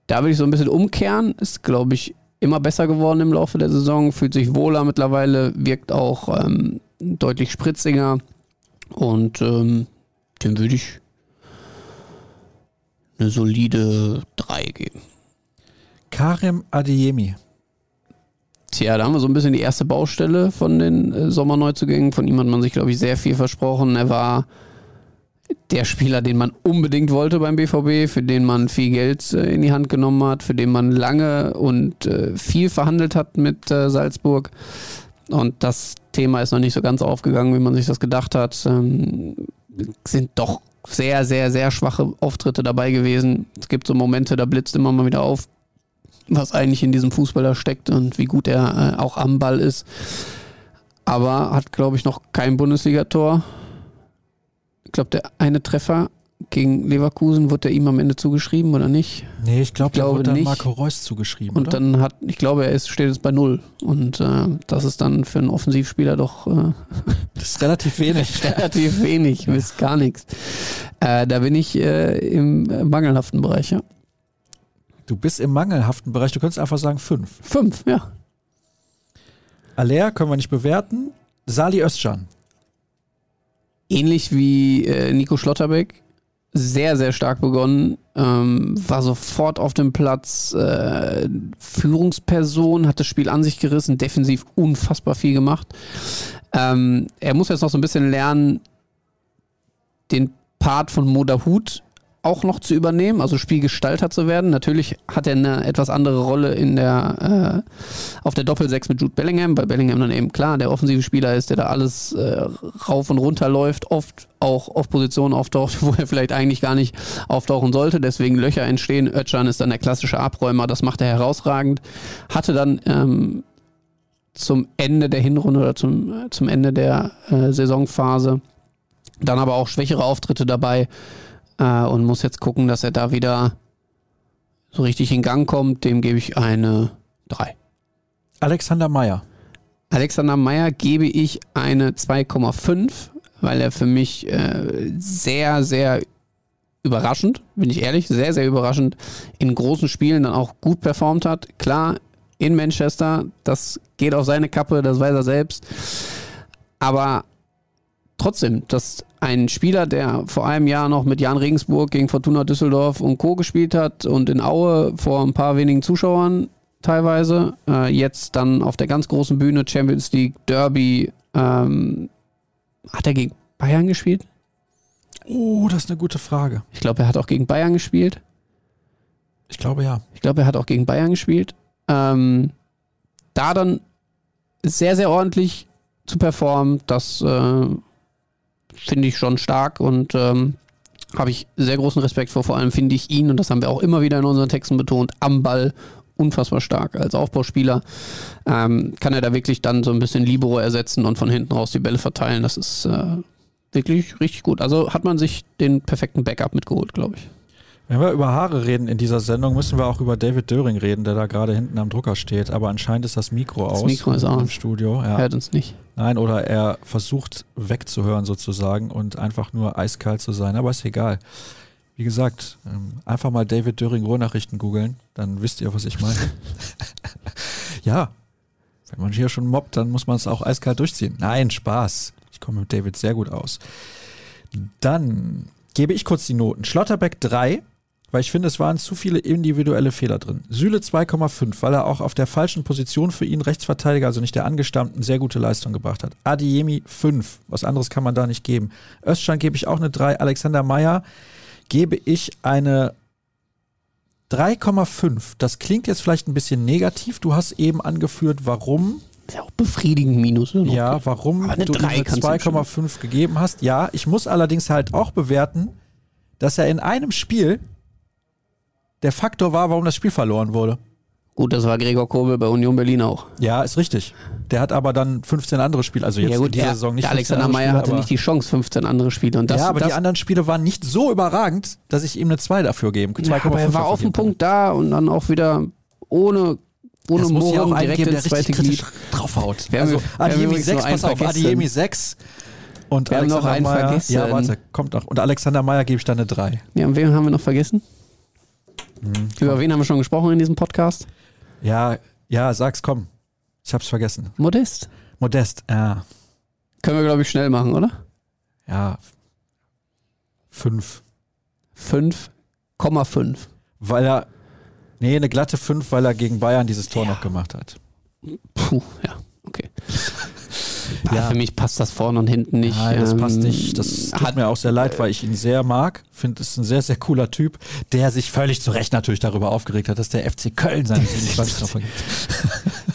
Da würde ich so ein bisschen umkehren, ist, glaube ich, immer besser geworden im Laufe der Saison, fühlt sich wohler mittlerweile, wirkt auch ähm, deutlich spritziger und ähm, dem würde ich eine solide 3 geben. Karim Adiemi, Tja, da haben wir so ein bisschen die erste Baustelle von den äh, Sommerneuzugängen. Von ihm hat man sich, glaube ich, sehr viel versprochen. Er war der Spieler, den man unbedingt wollte beim BVB, für den man viel Geld äh, in die Hand genommen hat, für den man lange und äh, viel verhandelt hat mit äh, Salzburg. Und das Thema ist noch nicht so ganz aufgegangen, wie man sich das gedacht hat. Ähm, sind doch sehr, sehr, sehr schwache Auftritte dabei gewesen. Es gibt so Momente, da blitzt immer mal wieder auf, was eigentlich in diesem Fußballer steckt und wie gut er äh, auch am Ball ist. Aber hat, glaube ich, noch kein Bundesligator. Ich glaube, der eine Treffer gegen Leverkusen wurde er ihm am Ende zugeschrieben oder nicht? Nee, ich, glaub, Ich glaube, der wurde nicht. Marco Reus zugeschrieben. Und oder? dann hat, ich glaube, er ist, steht jetzt bei null. Und äh, das ist dann für einen Offensivspieler doch äh, das ist relativ wenig. relativ wenig, bis gar nichts. Äh, da bin ich äh, im äh, mangelhaften Bereich, ja. Du bist im mangelhaften Bereich, du könntest einfach sagen fünf. Fünf, ja. Aller können wir nicht bewerten. Sali Özcan. Ähnlich wie äh, Nico Schlotterbeck. Sehr, sehr stark begonnen. Ähm, war sofort auf dem Platz. Äh, Führungsperson, hat das Spiel an sich gerissen. Defensiv unfassbar viel gemacht. Ähm, er muss jetzt noch so ein bisschen lernen, den Part von Modahut auch noch zu übernehmen, also Spielgestalter zu werden. Natürlich hat er eine etwas andere Rolle in der äh, auf der Doppelsechs mit Jude Bellingham, weil Bellingham dann eben klar der offensive Spieler ist, der da alles äh, rauf und runter läuft, oft auch auf Positionen auftaucht, wo er vielleicht eigentlich gar nicht auftauchen sollte, deswegen Löcher entstehen. Özcan ist dann der klassische Abräumer, das macht er herausragend. Hatte dann ähm, zum Ende der Hinrunde oder zum, äh, zum Ende der äh, Saisonphase dann aber auch schwächere Auftritte dabei äh, und muss jetzt gucken, dass er da wieder so richtig in Gang kommt. Dem gebe ich eine 3. Alexander Meyer. Alexander Meyer gebe ich eine 2,5, weil er für mich äh, sehr, sehr überraschend, bin ich ehrlich, sehr, sehr überraschend in großen Spielen dann auch gut performt hat. Klar, in Manchester, das geht auf seine Kappe, das weiß er selbst. Aber trotzdem, dass ein Spieler, der vor einem Jahr noch mit Jan Regensburg gegen Fortuna Düsseldorf und Co. gespielt hat und in Aue vor ein paar wenigen Zuschauern teilweise, äh, jetzt dann auf der ganz großen Bühne Champions League, Derby, ähm, hat er gegen Bayern gespielt? Oh, das ist eine gute Frage. Ich glaube, er hat auch gegen Bayern gespielt. Ich glaube ja. Ich glaube, er hat auch gegen Bayern gespielt. Ähm, da dann sehr, sehr ordentlich zu performen, das äh, finde ich schon stark und ähm, habe ich sehr großen Respekt vor. Vor allem finde ich ihn, und das haben wir auch immer wieder in unseren Texten betont, am Ball unfassbar stark. Als Aufbauspieler ähm, kann er da wirklich dann so ein bisschen Libero ersetzen und von hinten raus die Bälle verteilen. Das ist äh, wirklich richtig gut. Also hat man sich den perfekten Backup mitgeholt, glaube ich. Wenn wir über Haare reden in dieser Sendung, müssen wir auch über David Döring reden, der da gerade hinten am Drucker steht. Aber anscheinend ist das Mikro aus. Mikro ist aus. Im Studio. Ja. Hört uns nicht. Nein, oder er versucht wegzuhören sozusagen und einfach nur eiskalt zu sein. Aber ist egal. Wie gesagt, ähm, einfach mal David Döring Ruhrnachrichten googeln, dann wisst ihr, was ich meine. ja, wenn man hier schon mobbt, dann muss man es auch eiskalt durchziehen. Nein, Spaß. Ich komme mit David sehr gut aus. Dann gebe ich kurz die Noten. Schlotterbeck 3, weil ich finde, es waren zu viele individuelle Fehler drin. Süle 2,5, weil er auch auf der falschen Position für ihn Rechtsverteidiger, also nicht der Angestammten, sehr gute Leistung gebracht hat. Adiemi 5, was anderes kann man da nicht geben. Özcan gebe ich auch eine 3, Alexander Meyer gebe ich eine 3,5. Das klingt jetzt vielleicht ein bisschen negativ. Du hast eben angeführt, warum Ist ja auch befriedigend Minus. Ne? ja, warum du drei eine kannst du ihm schon. 2,5 gegeben hast. Ja, ich muss allerdings halt auch bewerten, dass er in einem Spiel der Faktor war, warum das Spiel verloren wurde. Gut, das war Gregor Kobel bei Union Berlin auch. Ja, ist richtig. Der hat aber dann 15 andere Spiele, also jetzt ja gut, in dieser der, Saison nicht der 15 Alexander Meyer hatte nicht die Chance, 15 andere Spiele. Und das, ja, aber das, die anderen Spiele waren nicht so überragend, dass ich ihm eine 2 dafür geben 2,5 ja, aber er war auf dem. Punkt da und dann auch wieder ohne, ohne muss ja direkt ins zweite Glied. draufhaut. Wir also Adiemi übrigens 6, noch einen pass auf. Adiemi 6 und Wir haben noch Alexander einen Meyer, vergessen. Ja, warte, kommt noch. Und Alexander Meyer gebe ich da eine 3. Ja, und wen haben wir noch vergessen? Hm, Über wen haben wir schon gesprochen in diesem Podcast? Ja, ja, sag's, komm. Ich hab's vergessen. Modest. Modest, ja. Können wir, glaube ich, schnell machen, oder? Ja. 5. 5,5. Weil er, nee, eine glatte 5, weil er gegen Bayern dieses Tor Ja. noch gemacht hat. Puh, ja, okay. Ja. Für mich passt das vorne und hinten nicht. Nein, das passt Ähm, nicht. Das tut hat, mir auch sehr leid, weil ich ihn sehr mag. Finde, es ist ein sehr, sehr cooler Typ, der sich völlig zu Recht natürlich darüber aufgeregt hat, dass der FC Köln seine 27 noch vergibt.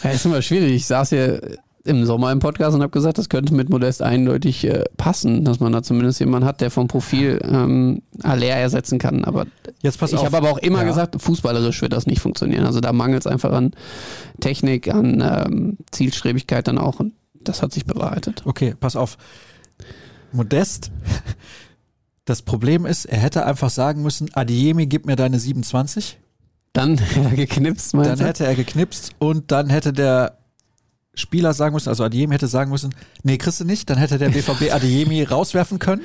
Ja, ist immer schwierig. Ich saß hier im Sommer im Podcast und habe gesagt, das könnte mit Modest eindeutig äh, passen, dass man da zumindest jemanden hat, der vom Profil ähm, Aller ersetzen kann. Aber Jetzt pass ich habe aber auch immer Ja. gesagt, fußballerisch wird das nicht funktionieren. Also da mangelt es einfach an Technik, an ähm, Zielstrebigkeit dann auch. Und das hat sich bewahrheitet. Okay, pass auf. Modest. Das Problem ist, er hätte einfach sagen müssen, Adiemi, gib mir deine 27. Dann hätte er geknipst, Dann meinst du? hätte er geknipst und dann hätte der Spieler sagen müssen, also Adiemi hätte sagen müssen, nee, kriegst du nicht. Dann hätte der BVB Adiemi rauswerfen können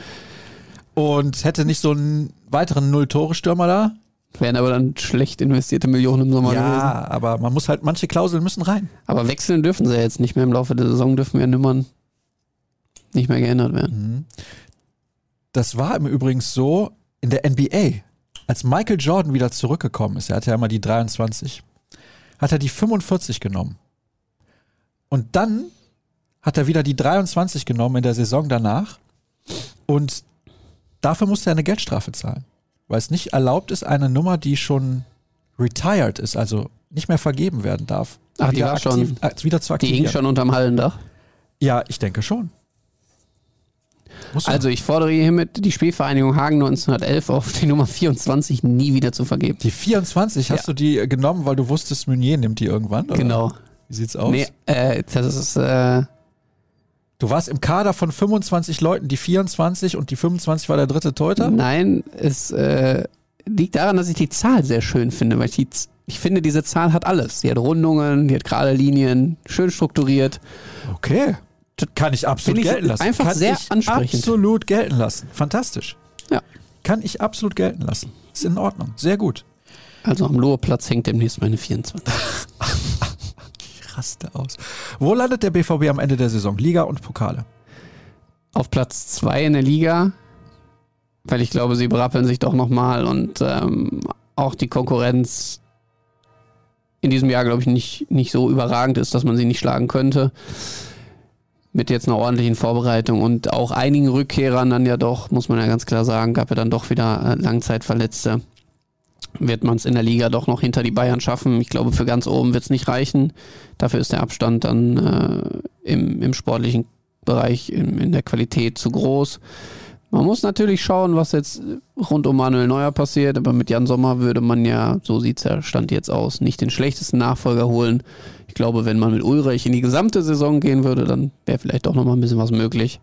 und hätte nicht so einen weiteren Null-Tore-Stürmer da. Wären aber dann schlecht investierte Millionen im Sommer gewesen. Ja, aber man muss halt, manche Klauseln müssen rein. Aber wechseln dürfen sie ja jetzt nicht mehr im Laufe der Saison, dürfen ja Nummern nicht mehr geändert werden. Das war im Übrigen so in der NBA, als Michael Jordan wieder zurückgekommen ist, er hatte ja immer die 23, hat er die 45 genommen. Und dann hat er wieder die 23 genommen in der Saison danach und dafür musste er eine Geldstrafe zahlen, weil es nicht erlaubt ist, eine Nummer, die schon retired ist, also nicht mehr vergeben werden darf, Ach, die war schon- äh, wieder zu Die aktivieren. hing schon unterm Hallendach. Ja, ich denke schon. Also ich fordere hiermit die Spielvereinigung Hagen 1911 auf, die Nummer 24 nie wieder zu vergeben. Die 24, hast Ja. du die äh, genommen, weil du wusstest, Meunier nimmt die irgendwann? Oder? Genau. Wie sieht's aus? Nee, äh, das ist, äh, Du warst im Kader von 25 Leuten, die 24 und die 25 war der dritte Torhüter? nein, es äh, liegt daran, dass ich die Zahl sehr schön finde, weil ich, die, ich finde, diese Zahl hat alles. Die hat Rundungen, die hat gerade Linien, schön strukturiert. Okay. Kann ich absolut ich gelten lassen. einfach Kann sehr ich ansprechend. Absolut gelten lassen. Fantastisch. Ja. Kann ich absolut gelten lassen. Ist in Ordnung. Sehr gut. Also am Lohe-Platz hängt demnächst meine 24. Raste aus. Wo landet der BVB am Ende der Saison? Liga und Pokale. Auf Platz 2 in der Liga, weil ich glaube, sie berappeln sich doch nochmal und ähm, auch die Konkurrenz in diesem Jahr, glaube ich, nicht, nicht so überragend ist, dass man sie nicht schlagen könnte. Mit jetzt einer ordentlichen Vorbereitung und auch einigen Rückkehrern dann ja doch, muss man ja ganz klar sagen, gab ja dann doch wieder äh, Langzeitverletzte. Wird man es in der Liga doch noch hinter die Bayern schaffen. Ich glaube, für ganz oben wird es nicht reichen. Dafür ist der Abstand dann äh, im, im sportlichen Bereich, in, in der Qualität zu groß. Man muss natürlich schauen, was jetzt rund um Manuel Neuer passiert, aber mit Jan Sommer würde man ja, so sieht es ja Stand jetzt aus, nicht den schlechtesten Nachfolger holen. Ich glaube, wenn man mit Ulreich in die gesamte Saison gehen würde, dann wäre vielleicht doch nochmal ein bisschen was möglich.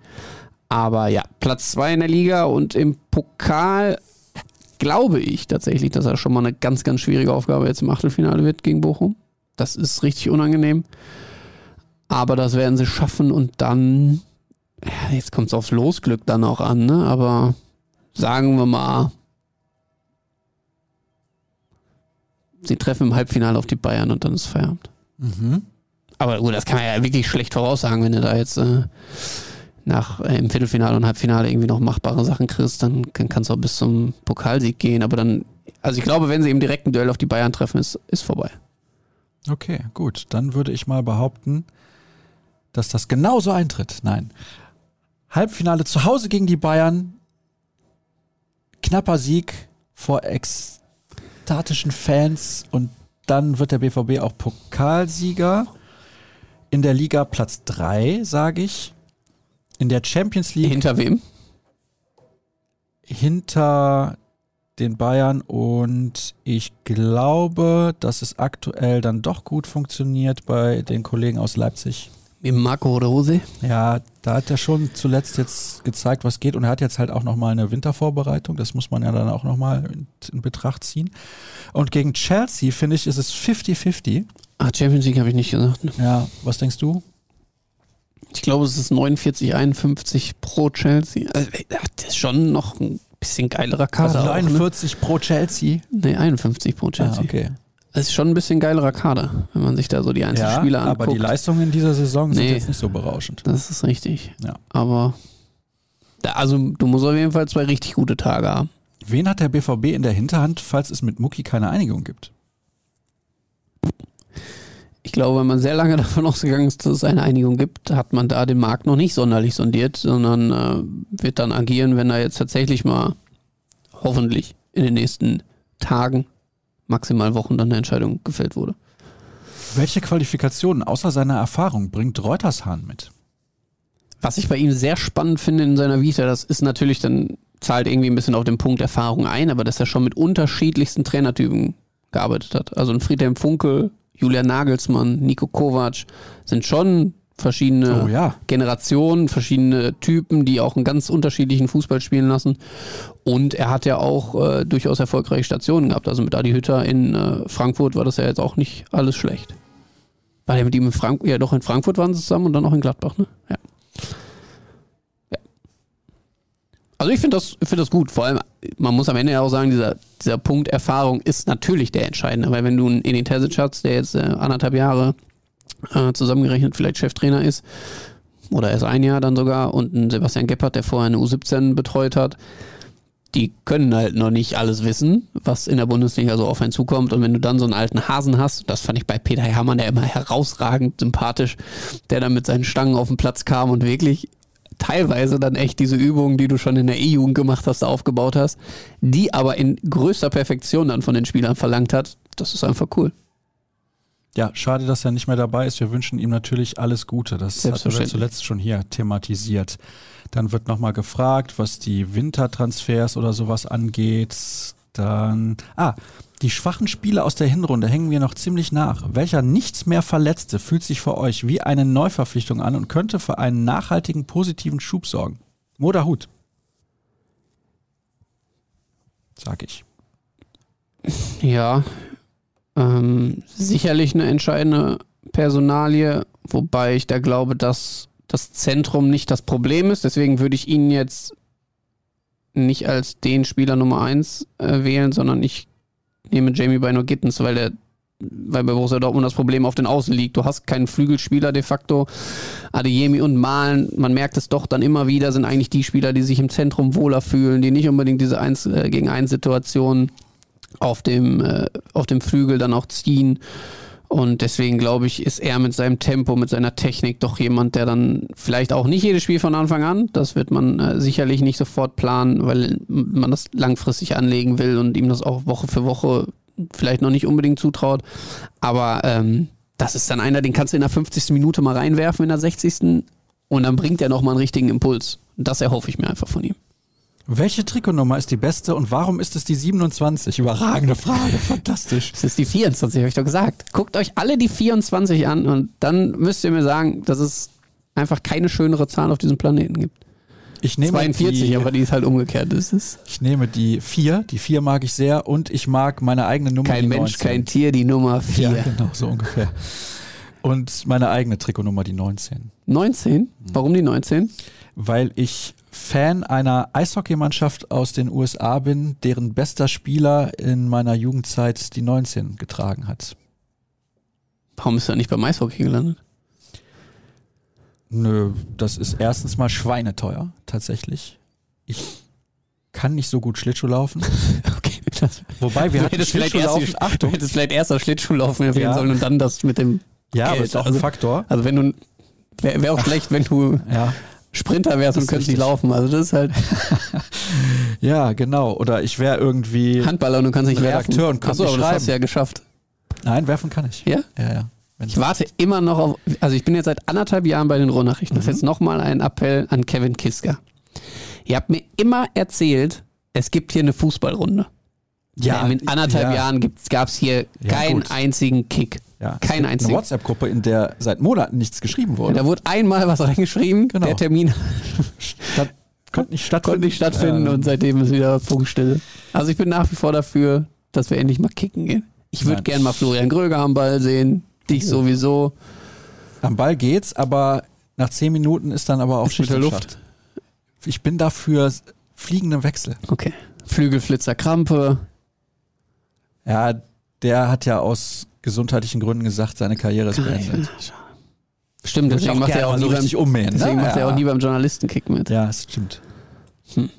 Aber ja, Platz 2 in der Liga und im Pokal glaube ich tatsächlich, dass er schon mal eine ganz, ganz schwierige Aufgabe jetzt im Achtelfinale wird gegen Bochum. Das ist richtig unangenehm. Aber das werden sie schaffen und dann, ja, jetzt kommt es aufs Losglück dann auch an, ne? Aber sagen wir mal, sie treffen im Halbfinale auf die Bayern und dann ist Feierabend. Mhm. Aber gut, das kann man ja wirklich schlecht voraussagen, wenn du da jetzt äh, nach äh, im Viertelfinale und Halbfinale irgendwie noch machbare Sachen kriegst, dann kann, du auch bis zum Pokalsieg gehen. Aber dann, also ich glaube, wenn sie im direkten Duell auf die Bayern treffen, ist, ist vorbei. Okay, gut. Dann würde ich mal behaupten, dass das genauso eintritt. Nein. Halbfinale zu Hause gegen die Bayern. Knapper Sieg vor ekstatischen Fans und dann wird der BVB auch Pokalsieger. In der Liga Platz 3, sage ich. In der Champions League Hinter wem? hinter den Bayern und ich glaube, dass es aktuell dann doch gut funktioniert bei den Kollegen aus Leipzig. Mit Marco Rose. Ja, da hat er schon zuletzt jetzt gezeigt, was geht und er hat jetzt halt auch nochmal eine Wintervorbereitung, das muss man ja dann auch nochmal in, in Betracht ziehen. Und gegen Chelsea, finde ich, ist es 50-50. Ach, Champions League habe ich nicht gesagt. Ja, was denkst du? Ich glaube, es ist 49, 51 pro Chelsea. Also, das ist schon noch ein bisschen geilerer Also Kader. auch, 49 pro Chelsea. ne? Nee, 51 pro Chelsea. Ah, okay. Es ist schon ein bisschen geilerer Kader, wenn man sich da so die einzelnen Ja, Spieler anguckt. aber die Leistungen in dieser Saison sind Nee. jetzt nicht so berauschend. Das ist richtig. Ja. Aber da, also du musst auf jeden Fall zwei richtig gute Tage haben. Wen hat der BVB in der Hinterhand, falls es mit Mucki keine Einigung gibt? Ich glaube, wenn man sehr lange davon ausgegangen ist, dass es eine Einigung gibt, hat man da den Markt noch nicht sonderlich sondiert, sondern äh, wird dann agieren, wenn da jetzt tatsächlich mal hoffentlich in den nächsten Tagen, maximal Wochen dann eine Entscheidung gefällt wurde. Welche Qualifikationen außer seiner Erfahrung bringt Reutershahn mit? Was ich bei ihm sehr spannend finde in seiner Vita, das ist natürlich dann, zahlt irgendwie ein bisschen auf den Punkt Erfahrung ein, aber dass er schon mit unterschiedlichsten Trainertypen gearbeitet hat. Also ein Friedhelm Funkel, Julian Nagelsmann, Nico Kovac sind schon verschiedene Oh ja. Generationen, verschiedene Typen, die auch einen ganz unterschiedlichen Fußball spielen lassen. Und er hat ja auch äh, durchaus erfolgreiche Stationen gehabt. Also mit Adi Hütter in äh, Frankfurt war das ja jetzt auch nicht alles schlecht. War der mit ihm in Frankfurt? Ja, doch in Frankfurt waren sie zusammen und dann auch in Gladbach, ne? Ja. ja. Also ich finde das, find das gut. Vor allem, man muss am Ende ja auch sagen, dieser, dieser Punkt Erfahrung ist natürlich der entscheidende. Weil wenn du einen Edin Terzic hast, der jetzt äh, anderthalb Jahre äh, zusammengerechnet vielleicht Cheftrainer ist, oder erst ein Jahr dann sogar, und einen Sebastian Gebhardt, der vorher eine U17 betreut hat, die können halt noch nicht alles wissen, was in der Bundesliga so auf einen zukommt. Und wenn du dann so einen alten Hasen hast, das fand ich bei Peter Hermann ja immer herausragend sympathisch, der dann mit seinen Stangen auf den Platz kam und wirklich teilweise dann echt diese Übungen, die du schon in der E-Jugend gemacht hast, aufgebaut hast, die aber in größter Perfektion dann von den Spielern verlangt hat. Das ist einfach cool. Ja, schade, dass er nicht mehr dabei ist. Wir wünschen ihm natürlich alles Gute. Das hatten wir Selbstverständlich. zuletzt schon hier thematisiert. Dann wird nochmal gefragt, was die Wintertransfers oder sowas angeht. Dann, ah, die schwachen Spiele aus der Hinrunde hängen mir noch ziemlich nach. Welcher nichts mehr Verletzte fühlt sich für euch wie eine Neuverpflichtung an und könnte für einen nachhaltigen positiven Schub sorgen? Moda Hut. Sag ich. Ja, ähm, sicherlich eine entscheidende Personalie, wobei ich da glaube, dass das Zentrum nicht das Problem ist. Deswegen würde ich ihn jetzt nicht als den Spieler Nummer 1 äh, wählen, sondern ich nehme Jamie Bino Gittens, weil der weil bei Borussia Dortmund das Problem auf den Außen liegt. Du hast keinen Flügelspieler de facto. Adeyemi und Malen, man merkt es doch dann immer wieder, sind eigentlich die Spieler, die sich im Zentrum wohler fühlen, die nicht unbedingt diese 1 äh, gegen 1 Situation auf dem, äh, auf dem Flügel dann auch ziehen. Und deswegen glaube ich, ist er mit seinem Tempo, mit seiner Technik doch jemand, der dann vielleicht auch nicht jedes Spiel von Anfang an, das wird man äh, sicherlich nicht sofort planen, weil man das langfristig anlegen will und ihm das auch Woche für Woche vielleicht noch nicht unbedingt zutraut. Aber ähm, das ist dann einer, den kannst du in der 50. Minute mal reinwerfen, in der 60. Und dann bringt er nochmal einen richtigen Impuls. Das erhoffe ich mir einfach von ihm. Welche Trikotnummer ist die beste und warum ist es die 27? Überragende Frage, fantastisch. Das ist die 24, habe ich doch gesagt. Guckt euch alle die 24 an und dann müsst ihr mir sagen, dass es einfach keine schönere Zahl auf diesem Planeten gibt. Ich nehme 42, die, aber die ist halt umgekehrt. Das ist Ich nehme die 4, die 4 mag ich sehr und ich mag meine eigene Nummer. kein Mensch, 19. kein Tier, die Nummer 4. Ja, genau, so ungefähr. Und meine eigene Trikotnummer, die 19. 19? Warum die 19? Weil ich Fan einer Eishockeymannschaft aus den USA bin, deren bester Spieler in meiner Jugendzeit die 19 getragen hat. Warum ist er nicht beim Eishockey gelandet? Nö, das ist erstens mal schweineteuer, tatsächlich. Ich kann nicht so gut Schlittschuh laufen. Okay, das, Wobei wir hatten hättest vielleicht erst, Schlittschuhlaufen. du Achtung. hättest vielleicht erst das Schlittschuhlaufen erwähnen Ja. sollen und dann das mit dem Ja, aber Geld. ist auch ein also, Faktor. also wenn du, wäre wär auch schlecht, wenn du Ja. Sprinter wärst und könntest nicht laufen. Also das ist halt ja, genau. Oder ich wäre irgendwie. Handballer und du kannst nicht Redakteur werfen. und kann Achso, nicht aber das hast schreiben. du ja geschafft. Nein, werfen kann ich. Ja? Ja, ja. Wenn Ich warte immer noch auf, also ich bin jetzt seit anderthalb Jahren bei den Ruhrnachrichten. Mhm. Das ist jetzt nochmal ein Appell an Kevin Kiska. Ihr habt mir immer erzählt, es gibt hier eine Fußballrunde. ja, in anderthalb ja, Jahren gab es hier Ja, keinen gut. einzigen Kick. Ja, gibt einzigen. Eine WhatsApp-Gruppe, in der seit Monaten nichts geschrieben wurde. Da wurde einmal was reingeschrieben, Genau. der Termin Statt, konnte nicht stattfinden. konnte nicht stattfinden Ja. und seitdem ist wieder Funkstille. Also ich bin nach wie vor dafür, dass wir endlich mal kicken gehen. Ich würde Nein. gern mal Florian Gröger am Ball sehen, dich sowieso. Am Ball geht's, aber nach zehn Minuten ist dann aber auch Schicht Luft. Ich bin dafür fliegende Wechsel. Okay. Flügelflitzer Krampe. Ja, der hat ja aus gesundheitlichen Gründen gesagt, seine Karriere ist beendet. Stimmt, ich deswegen macht er auch nie beim, richtig ummähen. deswegen ne? macht er ja. auch nie beim Journalistenkick mit. Ja, es stimmt. Hm.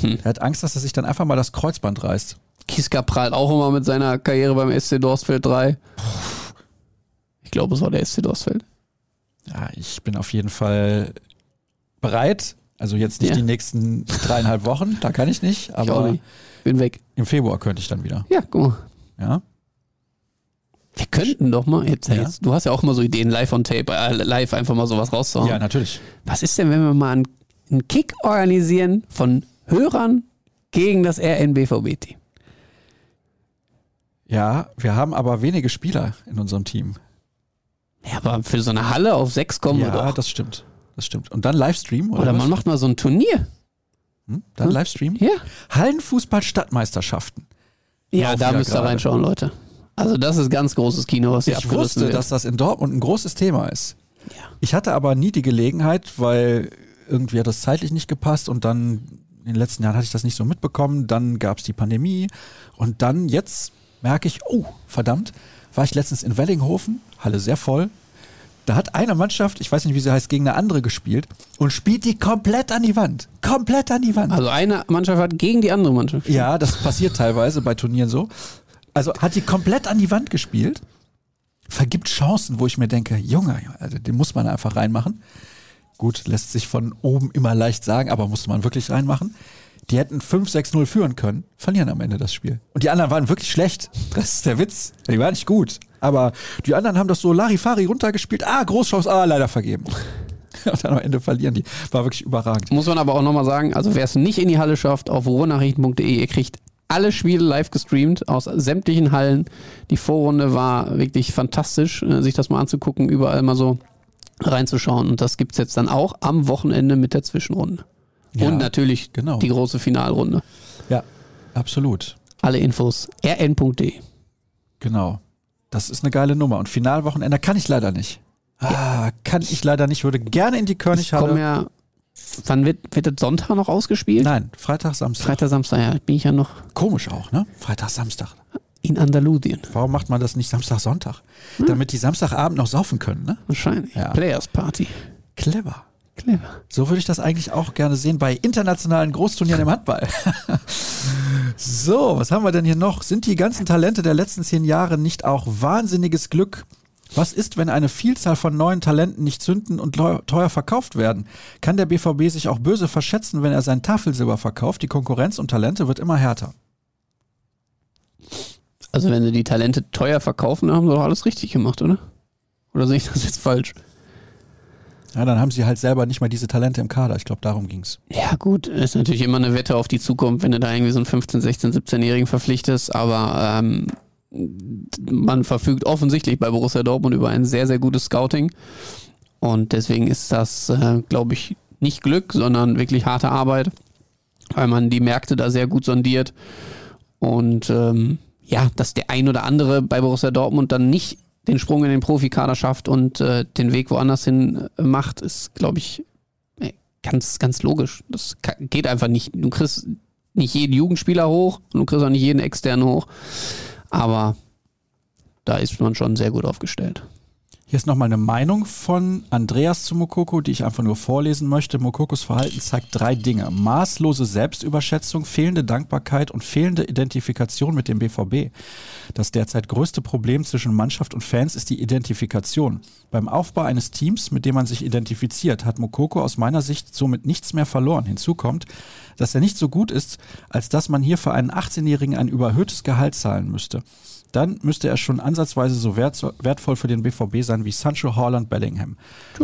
Hm. Er hat Angst, dass er sich dann einfach mal das Kreuzband reißt. Kiska prahlt auch immer mit seiner Karriere beim SC Dorstfeld 3. glaube, es war der SC Dorsfeld. Ja, ich bin auf jeden Fall bereit. Also jetzt nicht Ja. die nächsten dreieinhalb Wochen, da kann ich nicht, Ich aber nicht. Bin weg. im Februar könnte ich dann wieder. Ja, guck mal. Ja, Wir könnten doch mal, jetzt, Ja. jetzt, du hast ja auch mal so Ideen, live on tape, äh, live einfach mal sowas rauszuhauen. ja natürlich. Was ist denn, wenn wir mal einen, einen Kick organisieren von Hörern gegen das RNBVB-Team? Ja, wir haben aber wenige Spieler in unserem Team. Ja, aber für so eine Halle auf sechs kommen wir ja, doch. das stimmt. Das stimmt. Und dann Livestream oder, Oder was? man macht mal so ein Turnier. Hm? Dann Hm? Livestream? Ja. Hallenfußball-Stadtmeisterschaften. Ja, da ja müsst ihr reinschauen, Leute. Also das ist ganz großes Kino, was Ich wusste, wird. dass das in Dortmund ein großes Thema ist. Ja. Ich hatte aber nie die Gelegenheit, weil irgendwie hat das zeitlich nicht gepasst und dann in den letzten Jahren hatte ich das nicht so mitbekommen. Dann gab es die Pandemie und dann jetzt merke ich, oh, verdammt, war ich letztens in Wellinghofen, Halle sehr voll. Da hat eine Mannschaft, ich weiß nicht, wie sie heißt, gegen eine andere gespielt und spielt die komplett an die Wand. Komplett an die Wand. Also eine Mannschaft hat gegen die andere Mannschaft. Ja, das passiert teilweise bei Turnieren so. Also hat die komplett an die Wand gespielt, vergibt Chancen, wo ich mir denke, Junge, also den muss man einfach reinmachen. Gut, lässt sich von oben immer leicht sagen, aber musste man wirklich reinmachen. Die hätten 5-6-0 führen können, verlieren am Ende das Spiel. Und die anderen waren wirklich schlecht. Das ist der Witz. Die waren nicht gut. Aber die anderen haben das so Larifari runtergespielt. Ah, Großchance, ah, leider vergeben. Und dann am Ende verlieren die. War wirklich überragend. Muss man aber auch nochmal sagen, also wer es nicht in die Halle schafft, auf ruhrnachrichten.de, ihr kriegt alle Spiele live gestreamt aus sämtlichen Hallen. Die Vorrunde war wirklich fantastisch, äh, sich das mal anzugucken, überall mal so reinzuschauen. Und das gibt's jetzt dann auch am Wochenende mit der Zwischenrunde. Ja, Und natürlich genau. die große Finalrunde. Ja, absolut. Alle Infos rn.de. Genau. Das ist eine geile Nummer. Und Finalwochenende kann ich leider nicht. Ah, kann ich leider nicht. Würde gerne in die Ich komme Körnighalle. ja. Wann wird, wird das Sonntag noch ausgespielt? Nein, Freitag, Samstag. Freitag, Samstag, ja, bin ich ja noch Komisch auch, ne? Freitag, Samstag. in Andalusien. Warum macht man das nicht Samstag, Sonntag? Hm. Damit die Samstagabend noch saufen können, ne? Wahrscheinlich. Ja. Players Party. Clever. Clever. So würde ich das eigentlich auch gerne sehen bei internationalen Großturnieren im Handball. so, was haben wir denn hier noch? Sind die ganzen Talente der letzten zehn Jahre nicht auch wahnsinniges Glück? Was ist, wenn eine Vielzahl von neuen Talenten nicht zünden und teuer verkauft werden? Kann der BVB sich auch böse verschätzen, wenn er sein Tafelsilber verkauft? Die Konkurrenz um Talente wird immer härter. Also wenn sie die Talente teuer verkaufen, dann haben sie doch alles richtig gemacht, oder? Oder sehe ich das jetzt falsch? Ja, dann haben sie halt selber nicht mal diese Talente im Kader. Ich glaube, darum ging's. Ja gut, ist natürlich immer eine Wette auf die Zukunft, wenn du da irgendwie so einen 15-, 16-, 17-Jährigen verpflichtest, aber ähm, man verfügt offensichtlich bei Borussia Dortmund über ein sehr, sehr gutes Scouting und deswegen ist das, äh, glaube ich, nicht Glück, sondern wirklich harte Arbeit, weil man die Märkte da sehr gut sondiert und ähm, ja, dass der ein oder andere bei Borussia Dortmund dann nicht den Sprung in den Profikader schafft und äh, den Weg woanders hin äh, macht, ist, glaube ich, äh, ganz, ganz logisch. Das geht einfach nicht. Du kriegst nicht jeden Jugendspieler hoch und du kriegst auch nicht jeden externen hoch. Aber da ist man schon sehr gut aufgestellt. Hier ist nochmal eine Meinung von Andreas zu Mokoko, die ich einfach nur vorlesen möchte. Mokokos Verhalten zeigt drei Dinge. Maßlose Selbstüberschätzung, fehlende Dankbarkeit und fehlende Identifikation mit dem BVB. Das derzeit größte Problem zwischen Mannschaft und Fans ist die Identifikation. Beim Aufbau eines Teams, mit dem man sich identifiziert, hat Mokoko aus meiner Sicht somit nichts mehr verloren. Hinzu kommt, dass er nicht so gut ist, als dass man hier für einen 18-Jährigen ein überhöhtes Gehalt zahlen müsste dann müsste er schon ansatzweise so wert, wertvoll für den BVB sein wie Sancho, Haaland, Bellingham.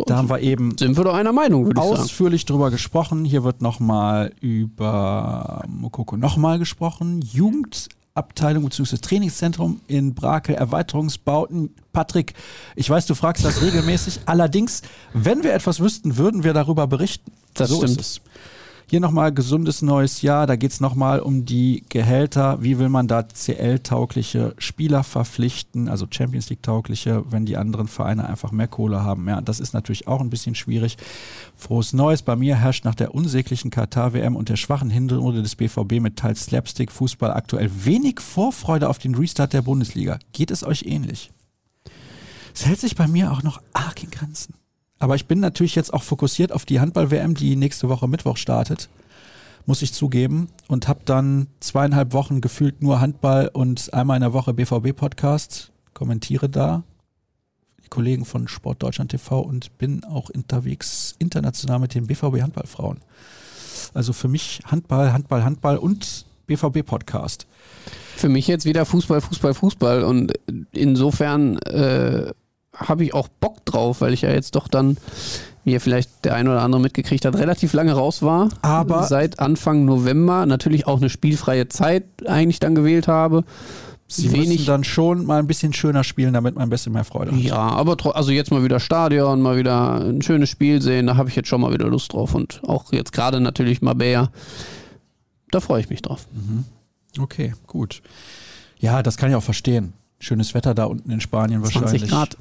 Da haben wir eben Sind wir doch einer Meinung, würde ich sagen. ausführlich drüber gesprochen. Hier wird nochmal über Mokoko nochmal gesprochen. Jugendabteilung bzw. Trainingszentrum in Brakel, Erweiterungsbauten. Patrick, ich weiß, du fragst das regelmäßig. Allerdings, wenn wir etwas wüssten, würden wir darüber berichten. Das so stimmt. ist es. Hier nochmal gesundes neues Jahr. Da geht es nochmal um die Gehälter. Wie will man da CL-taugliche Spieler verpflichten, also Champions League-taugliche, wenn die anderen Vereine einfach mehr Kohle haben? Ja, das ist natürlich auch ein bisschen schwierig. Frohes Neues. Bei mir herrscht nach der unsäglichen Katar-WM und der schwachen Hinrunde des BVB mit teils Slapstick-Fußball aktuell wenig Vorfreude auf den Restart der Bundesliga. Geht es euch ähnlich? Es hält sich bei mir auch noch arg in Grenzen. Aber ich bin natürlich jetzt auch fokussiert auf die Handball-WM, die nächste Woche Mittwoch startet, muss ich zugeben. Und habe dann zweieinhalb Wochen gefühlt nur Handball und einmal in der Woche BVB-Podcast, kommentiere da. Kollegen von Sport Deutschland TV und bin auch unterwegs international mit den BVB Handballfrauen. Also für mich Handball, Handball, Handball und BVB Podcast. Für mich jetzt wieder Fußball, Fußball, Fußball und insofern äh, habe ich auch Bock drauf, weil ich ja jetzt doch dann, wie ihr vielleicht der ein oder andere mitgekriegt hat, relativ lange raus war. Aber seit Anfang November natürlich auch eine spielfreie Zeit eigentlich dann gewählt habe. Sie müssen dann schon mal ein bisschen schöner spielen, damit man ein bisschen mehr Freude hat. Ja, aber also jetzt mal wieder Stadion, mal wieder ein schönes Spiel sehen, da habe ich jetzt schon mal wieder Lust drauf. Und auch jetzt gerade natürlich Mabea, da freue ich mich drauf. Mhm. Okay, gut. Ja, das kann ich auch verstehen. Schönes Wetter da unten in Spanien wahrscheinlich. 20 Grad.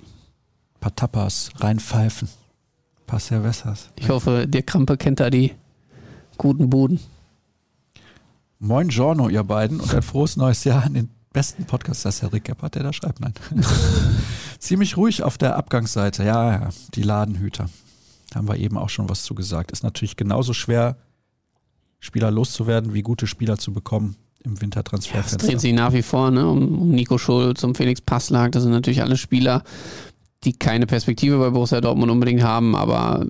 Paar Tapas, reinpfeifen. Ein paar Cervezas. Ich hoffe, der Krampe kennt da die guten Buden. Moin Giorno, ihr beiden, und ein frohes neues Jahr an den besten Podcast, das ist Herr Rick Gebhardt, der da schreibt. Nein. Ziemlich ruhig auf der Abgangsseite. Ja, ja, die Ladenhüter. Da haben wir eben auch schon was zu gesagt. Ist natürlich genauso schwer, Spieler loszuwerden, wie gute Spieler zu bekommen im Wintertransferfenster. Ja, es dreht sich nach wie vor ne, um, um Nico Schulz, um Felix Passlag. Das sind natürlich alle Spieler, die keine Perspektive bei Borussia Dortmund unbedingt haben, aber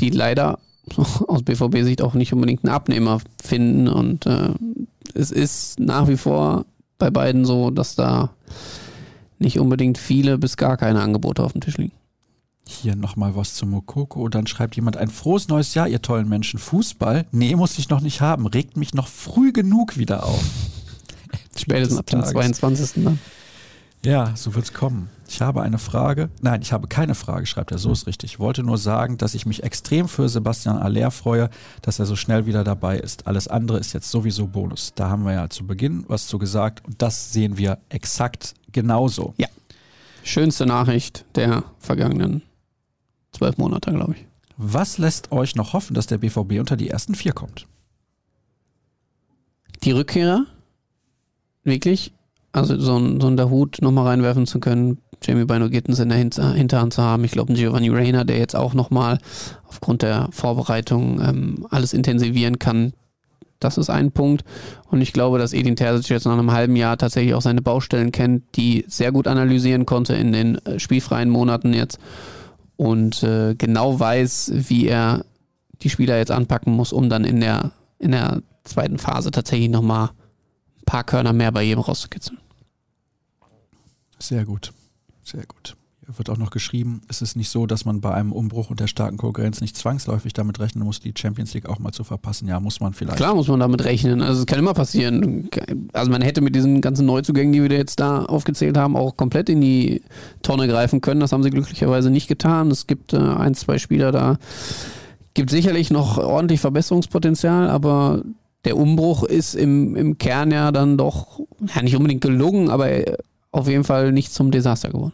die leider aus BVB-Sicht auch nicht unbedingt einen Abnehmer finden. Und äh, es ist nach wie vor bei beiden so, dass da nicht unbedingt viele bis gar keine Angebote auf dem Tisch liegen. Hier nochmal was zu Mokoko. Dann schreibt jemand ein frohes neues Jahr, ihr tollen Menschen. Fußball? Nee, muss ich noch nicht haben. Regt mich noch früh genug wieder auf. Spätestens ab dem 22. Dann. Ja, so wird's kommen. Ich habe eine Frage. Nein, ich habe keine Frage, schreibt er. So ist richtig. Ich wollte nur sagen, dass ich mich extrem für Sebastian Aller freue, dass er so schnell wieder dabei ist. Alles andere ist jetzt sowieso Bonus. Da haben wir ja zu Beginn was zu gesagt und das sehen wir exakt genauso. Ja. Schönste Nachricht der vergangenen zwölf Monate, glaube ich. Was lässt euch noch hoffen, dass der BVB unter die ersten vier kommt? Die Rückkehrer, wirklich, also so ein, so ein Dahut nochmal reinwerfen zu können, Jamie Bino Gittens in der Hinterhand zu haben. Ich glaube, ein Giovanni Reyna, der jetzt auch nochmal aufgrund der Vorbereitung ähm, alles intensivieren kann. Das ist ein Punkt. Und ich glaube, dass Edin Terzic jetzt nach einem halben Jahr tatsächlich auch seine Baustellen kennt, die sehr gut analysieren konnte in den äh, spielfreien Monaten jetzt und äh, genau weiß, wie er die Spieler jetzt anpacken muss, um dann in der, in der zweiten Phase tatsächlich nochmal ein paar Körner mehr bei jedem rauszukitzeln. Sehr gut, sehr gut. Hier wird auch noch geschrieben, es ist nicht so, dass man bei einem Umbruch und der starken Konkurrenz nicht zwangsläufig damit rechnen muss, die Champions League auch mal zu verpassen. Ja, muss man vielleicht. Klar muss man damit rechnen. Also es kann immer passieren. Also man hätte mit diesen ganzen Neuzugängen, die wir jetzt da aufgezählt haben, auch komplett in die Tonne greifen können. Das haben sie glücklicherweise nicht getan. Es gibt äh, ein, zwei Spieler da. Gibt sicherlich noch ordentlich Verbesserungspotenzial, aber der Umbruch ist im, im Kern ja dann doch ja, nicht unbedingt gelungen, aber auf jeden Fall nicht zum Desaster geworden.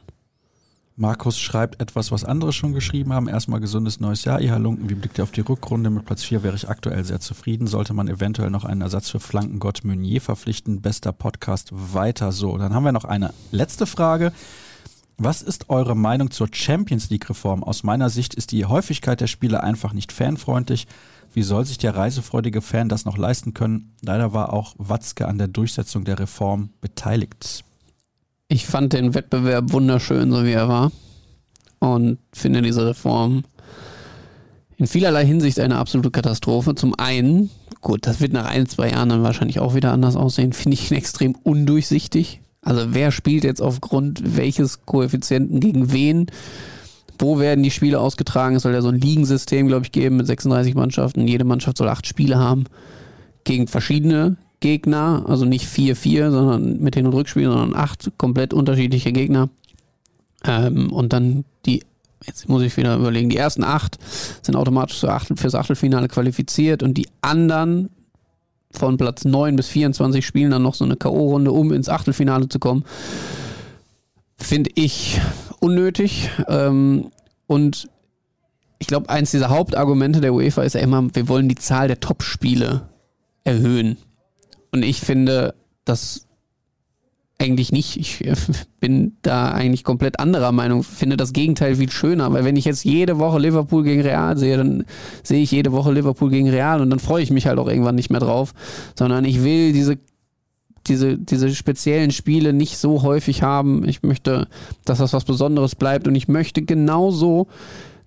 Markus schreibt etwas, was andere schon geschrieben haben. Erstmal gesundes neues Jahr, ihr Halunken. Wie blickt ihr auf die Rückrunde? Mit Platz 4 wäre ich aktuell sehr zufrieden. Sollte man eventuell noch einen Ersatz für Flankengott Meunier verpflichten? Bester Podcast weiter so. Dann haben wir noch eine letzte Frage. Was ist eure Meinung zur Champions League-Reform? Aus meiner Sicht ist die Häufigkeit der Spiele einfach nicht fanfreundlich. Wie soll sich der reisefreudige Fan das noch leisten können? Leider war auch Watzke an der Durchsetzung der Reform beteiligt. Ich fand den Wettbewerb wunderschön, so wie er war. Und finde diese Reform in vielerlei Hinsicht eine absolute Katastrophe. Zum einen, gut, das wird nach ein, zwei Jahren dann wahrscheinlich auch wieder anders aussehen, finde ich ihn extrem undurchsichtig. Also wer spielt jetzt aufgrund welches Koeffizienten gegen wen? Wo werden die Spiele ausgetragen? Es soll ja so ein Ligensystem, glaube ich, geben mit 36 Mannschaften. Jede Mannschaft soll acht Spiele haben gegen verschiedene Gegner, also nicht 4-4, sondern mit und Rückspielen, sondern acht komplett unterschiedliche Gegner. Ähm, und dann die, jetzt muss ich wieder überlegen, die ersten acht sind automatisch fürs Achtelfinale qualifiziert und die anderen von Platz 9 bis 24 spielen dann noch so eine K.O.-Runde, um ins Achtelfinale zu kommen. Finde ich unnötig. Ähm, und ich glaube, eins dieser Hauptargumente der UEFA ist ja immer, wir wollen die Zahl der Top-Spiele erhöhen. Und ich finde das eigentlich nicht. Ich bin da eigentlich komplett anderer Meinung. Finde das Gegenteil viel schöner, weil wenn ich jetzt jede Woche Liverpool gegen Real sehe, dann sehe ich jede Woche Liverpool gegen Real und dann freue ich mich halt auch irgendwann nicht mehr drauf, sondern ich will diese diese, diese speziellen Spiele nicht so häufig haben. Ich möchte, dass das was Besonderes bleibt und ich möchte genauso,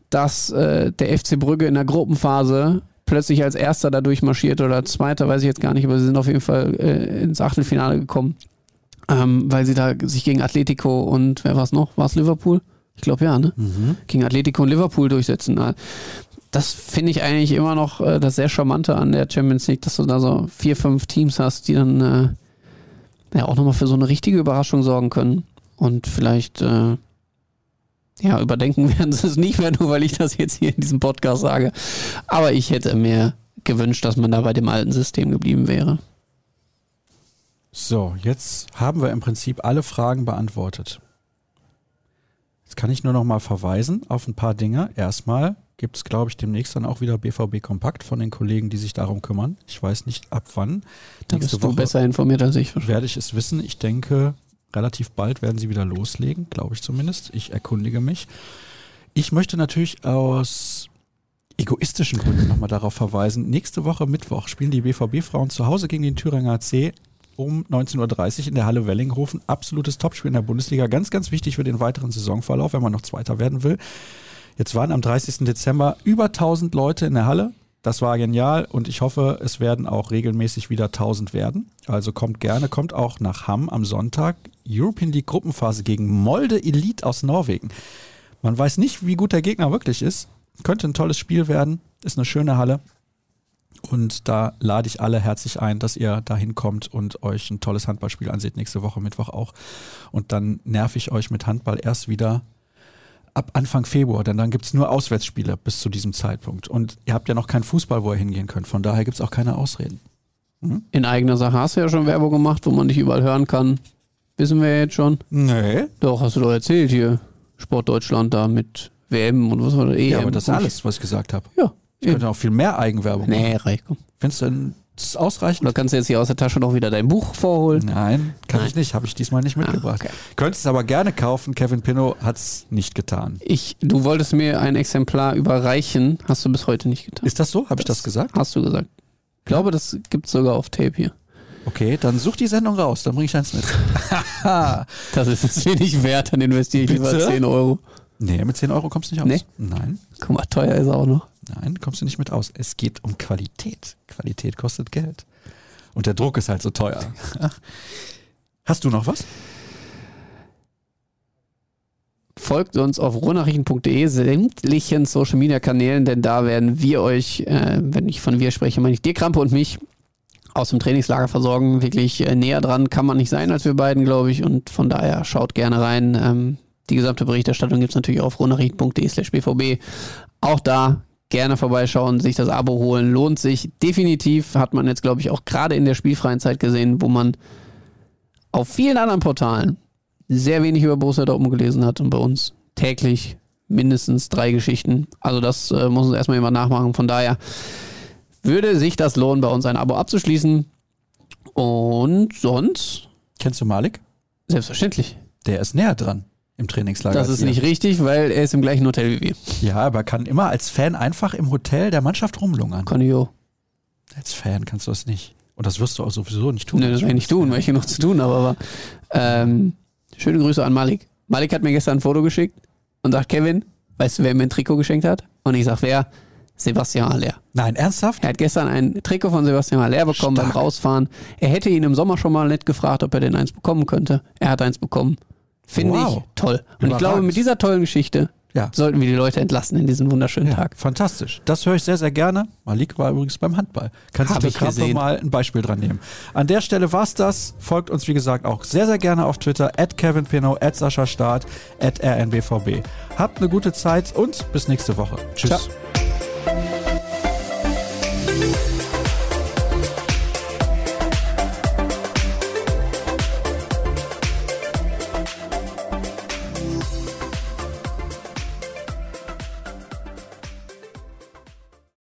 dass äh, der FC Brügge in der Gruppenphase plötzlich als Erster da durchmarschiert oder Zweiter, weiß ich jetzt gar nicht, aber sie sind auf jeden Fall äh, ins Achtelfinale gekommen, ähm, weil sie da sich gegen Atletico und wer war es noch? War es Liverpool? Ich glaube ja, ne? Mhm. Gegen Atletico und Liverpool durchsetzen. Das finde ich eigentlich immer noch äh, das sehr Charmante an der Champions League, dass du da so vier, fünf Teams hast, die dann äh, ja auch nochmal für so eine richtige Überraschung sorgen können. Und vielleicht äh, ja, überdenken werden sie es nicht mehr, nur weil ich das jetzt hier in diesem Podcast sage. Aber ich hätte mir gewünscht, dass man da bei dem alten System geblieben wäre. So, jetzt haben wir im Prinzip alle Fragen beantwortet. Jetzt kann ich nur noch mal verweisen auf ein paar Dinge. Erstmal gibt es, glaube ich, demnächst dann auch wieder BVB Kompakt von den Kollegen, die sich darum kümmern. Ich weiß nicht ab wann. Da Nächste bist du Woche besser informiert als ich. Werde ich es wissen. Ich denke, relativ bald werden sie wieder loslegen, glaube ich zumindest. Ich erkundige mich. Ich möchte natürlich aus egoistischen Gründen nochmal darauf verweisen. Nächste Woche Mittwoch spielen die BVB-Frauen zu Hause gegen den Thüringer AC um 19.30 Uhr in der Halle Wellinghofen. Absolutes Topspiel in der Bundesliga. Ganz, ganz wichtig für den weiteren Saisonverlauf, wenn man noch Zweiter werden will. Jetzt waren am 30. Dezember über 1000 Leute in der Halle. Das war genial und ich hoffe, es werden auch regelmäßig wieder 1000 werden. Also kommt gerne, kommt auch nach Hamm am Sonntag. European League Gruppenphase gegen Molde Elite aus Norwegen. Man weiß nicht, wie gut der Gegner wirklich ist. Könnte ein tolles Spiel werden. Ist eine schöne Halle. Und da lade ich alle herzlich ein, dass ihr da hinkommt und euch ein tolles Handballspiel anseht. Nächste Woche Mittwoch auch. Und dann nerv ich euch mit Handball erst wieder ab Anfang Februar, denn dann gibt es nur Auswärtsspiele bis zu diesem Zeitpunkt. Und ihr habt ja noch keinen Fußball, wo ihr hingehen könnt. Von daher gibt es auch keine Ausreden. Hm? In eigener Sache hast du ja schon Werbung gemacht, wo man dich überall hören kann. Wissen wir jetzt schon? Nee. Doch, hast du doch erzählt hier. Sportdeutschland da mit WM und was war das? EM. Ja, aber das ist alles, was ich gesagt habe. Ja. Ich könnte auch viel mehr Eigenwerbung machen. Nee, reicht. Komm. Findest du das ausreichend? Oder kannst du jetzt hier aus der Tasche noch wieder dein Buch vorholen? Nein, kann Nein. ich nicht. Habe ich diesmal nicht mitgebracht. Ah, okay. Könntest es aber gerne kaufen. Kevin Pinnow hat es nicht getan. Ich, du wolltest mir ein Exemplar überreichen. Hast du bis heute nicht getan. Ist das so? Habe ich das gesagt? Hast du gesagt. Ich glaube, das gibt es sogar auf Tape hier. Okay, dann such die Sendung raus, dann bringe ich eins mit. das ist es mir nicht wert, dann investiere ich Bitte? lieber 10 Euro. Nee, mit 10 Euro kommst du nicht aus. Nee? Nein. Guck mal, teuer ist er auch noch. Nein, kommst du nicht mit aus. Es geht um Qualität. Qualität kostet Geld. Und der Druck ist halt so teuer. Hast du noch was? Folgt uns auf ruhrnachrichten.de, sämtlichen Social Media Kanälen, denn da werden wir euch, äh, wenn ich von wir spreche, meine ich dir, Krampe und mich, aus dem Trainingslager versorgen. Wirklich äh, näher dran kann man nicht sein als wir beiden, glaube ich. Und von daher schaut gerne rein. Ähm, die gesamte Berichterstattung gibt es natürlich auf ruhrnachrichten.de slash bvb. Auch da gerne vorbeischauen, sich das Abo holen. Lohnt sich definitiv. Hat man jetzt, glaube ich, auch gerade in der spielfreien Zeit gesehen, wo man auf vielen anderen Portalen sehr wenig über Borussia Dortmund gelesen hat und bei uns täglich mindestens drei Geschichten. Also das äh, muss uns erstmal jemand nachmachen. Von daher würde sich das lohnen, bei uns ein Abo abzuschließen. Und sonst? Kennst du Malik? Selbstverständlich. Der ist näher dran im Trainingslager. Das ist nicht richtig, weil er ist im gleichen Hotel wie wir. Ja, aber kann immer als Fan einfach im Hotel der Mannschaft rumlungern. Kann ich auch. Als Fan kannst du das nicht. Und das wirst du auch sowieso nicht tun. Nee, das werde ich nicht tun, weil ich hier noch zu tun habe. Aber ähm, schöne Grüße an Malik. Malik hat mir gestern ein Foto geschickt und sagt, Kevin, weißt du, wer mir ein Trikot geschenkt hat? Und ich sag, wer? Sebastian Aller. Nein, ernsthaft? Er hat gestern ein Trikot von Sebastian Aller bekommen Stark. beim Rausfahren. Er hätte ihn im Sommer schon mal nett gefragt, ob er denn eins bekommen könnte. Er hat eins bekommen. Finde wow. ich toll. Und Überragend. ich glaube, mit dieser tollen Geschichte ja. sollten wir die Leute entlassen in diesen wunderschönen ja, Tag. Fantastisch. Das höre ich sehr, sehr gerne. Malik war übrigens beim Handball. Kannst du gerade mal ein Beispiel dran nehmen. An der Stelle war es das. Folgt uns, wie gesagt, auch sehr, sehr gerne auf Twitter. At Kevin Pino, at Sascha Staat, at RNBVB. Habt eine gute Zeit und bis nächste Woche. Tschüss. Ciao.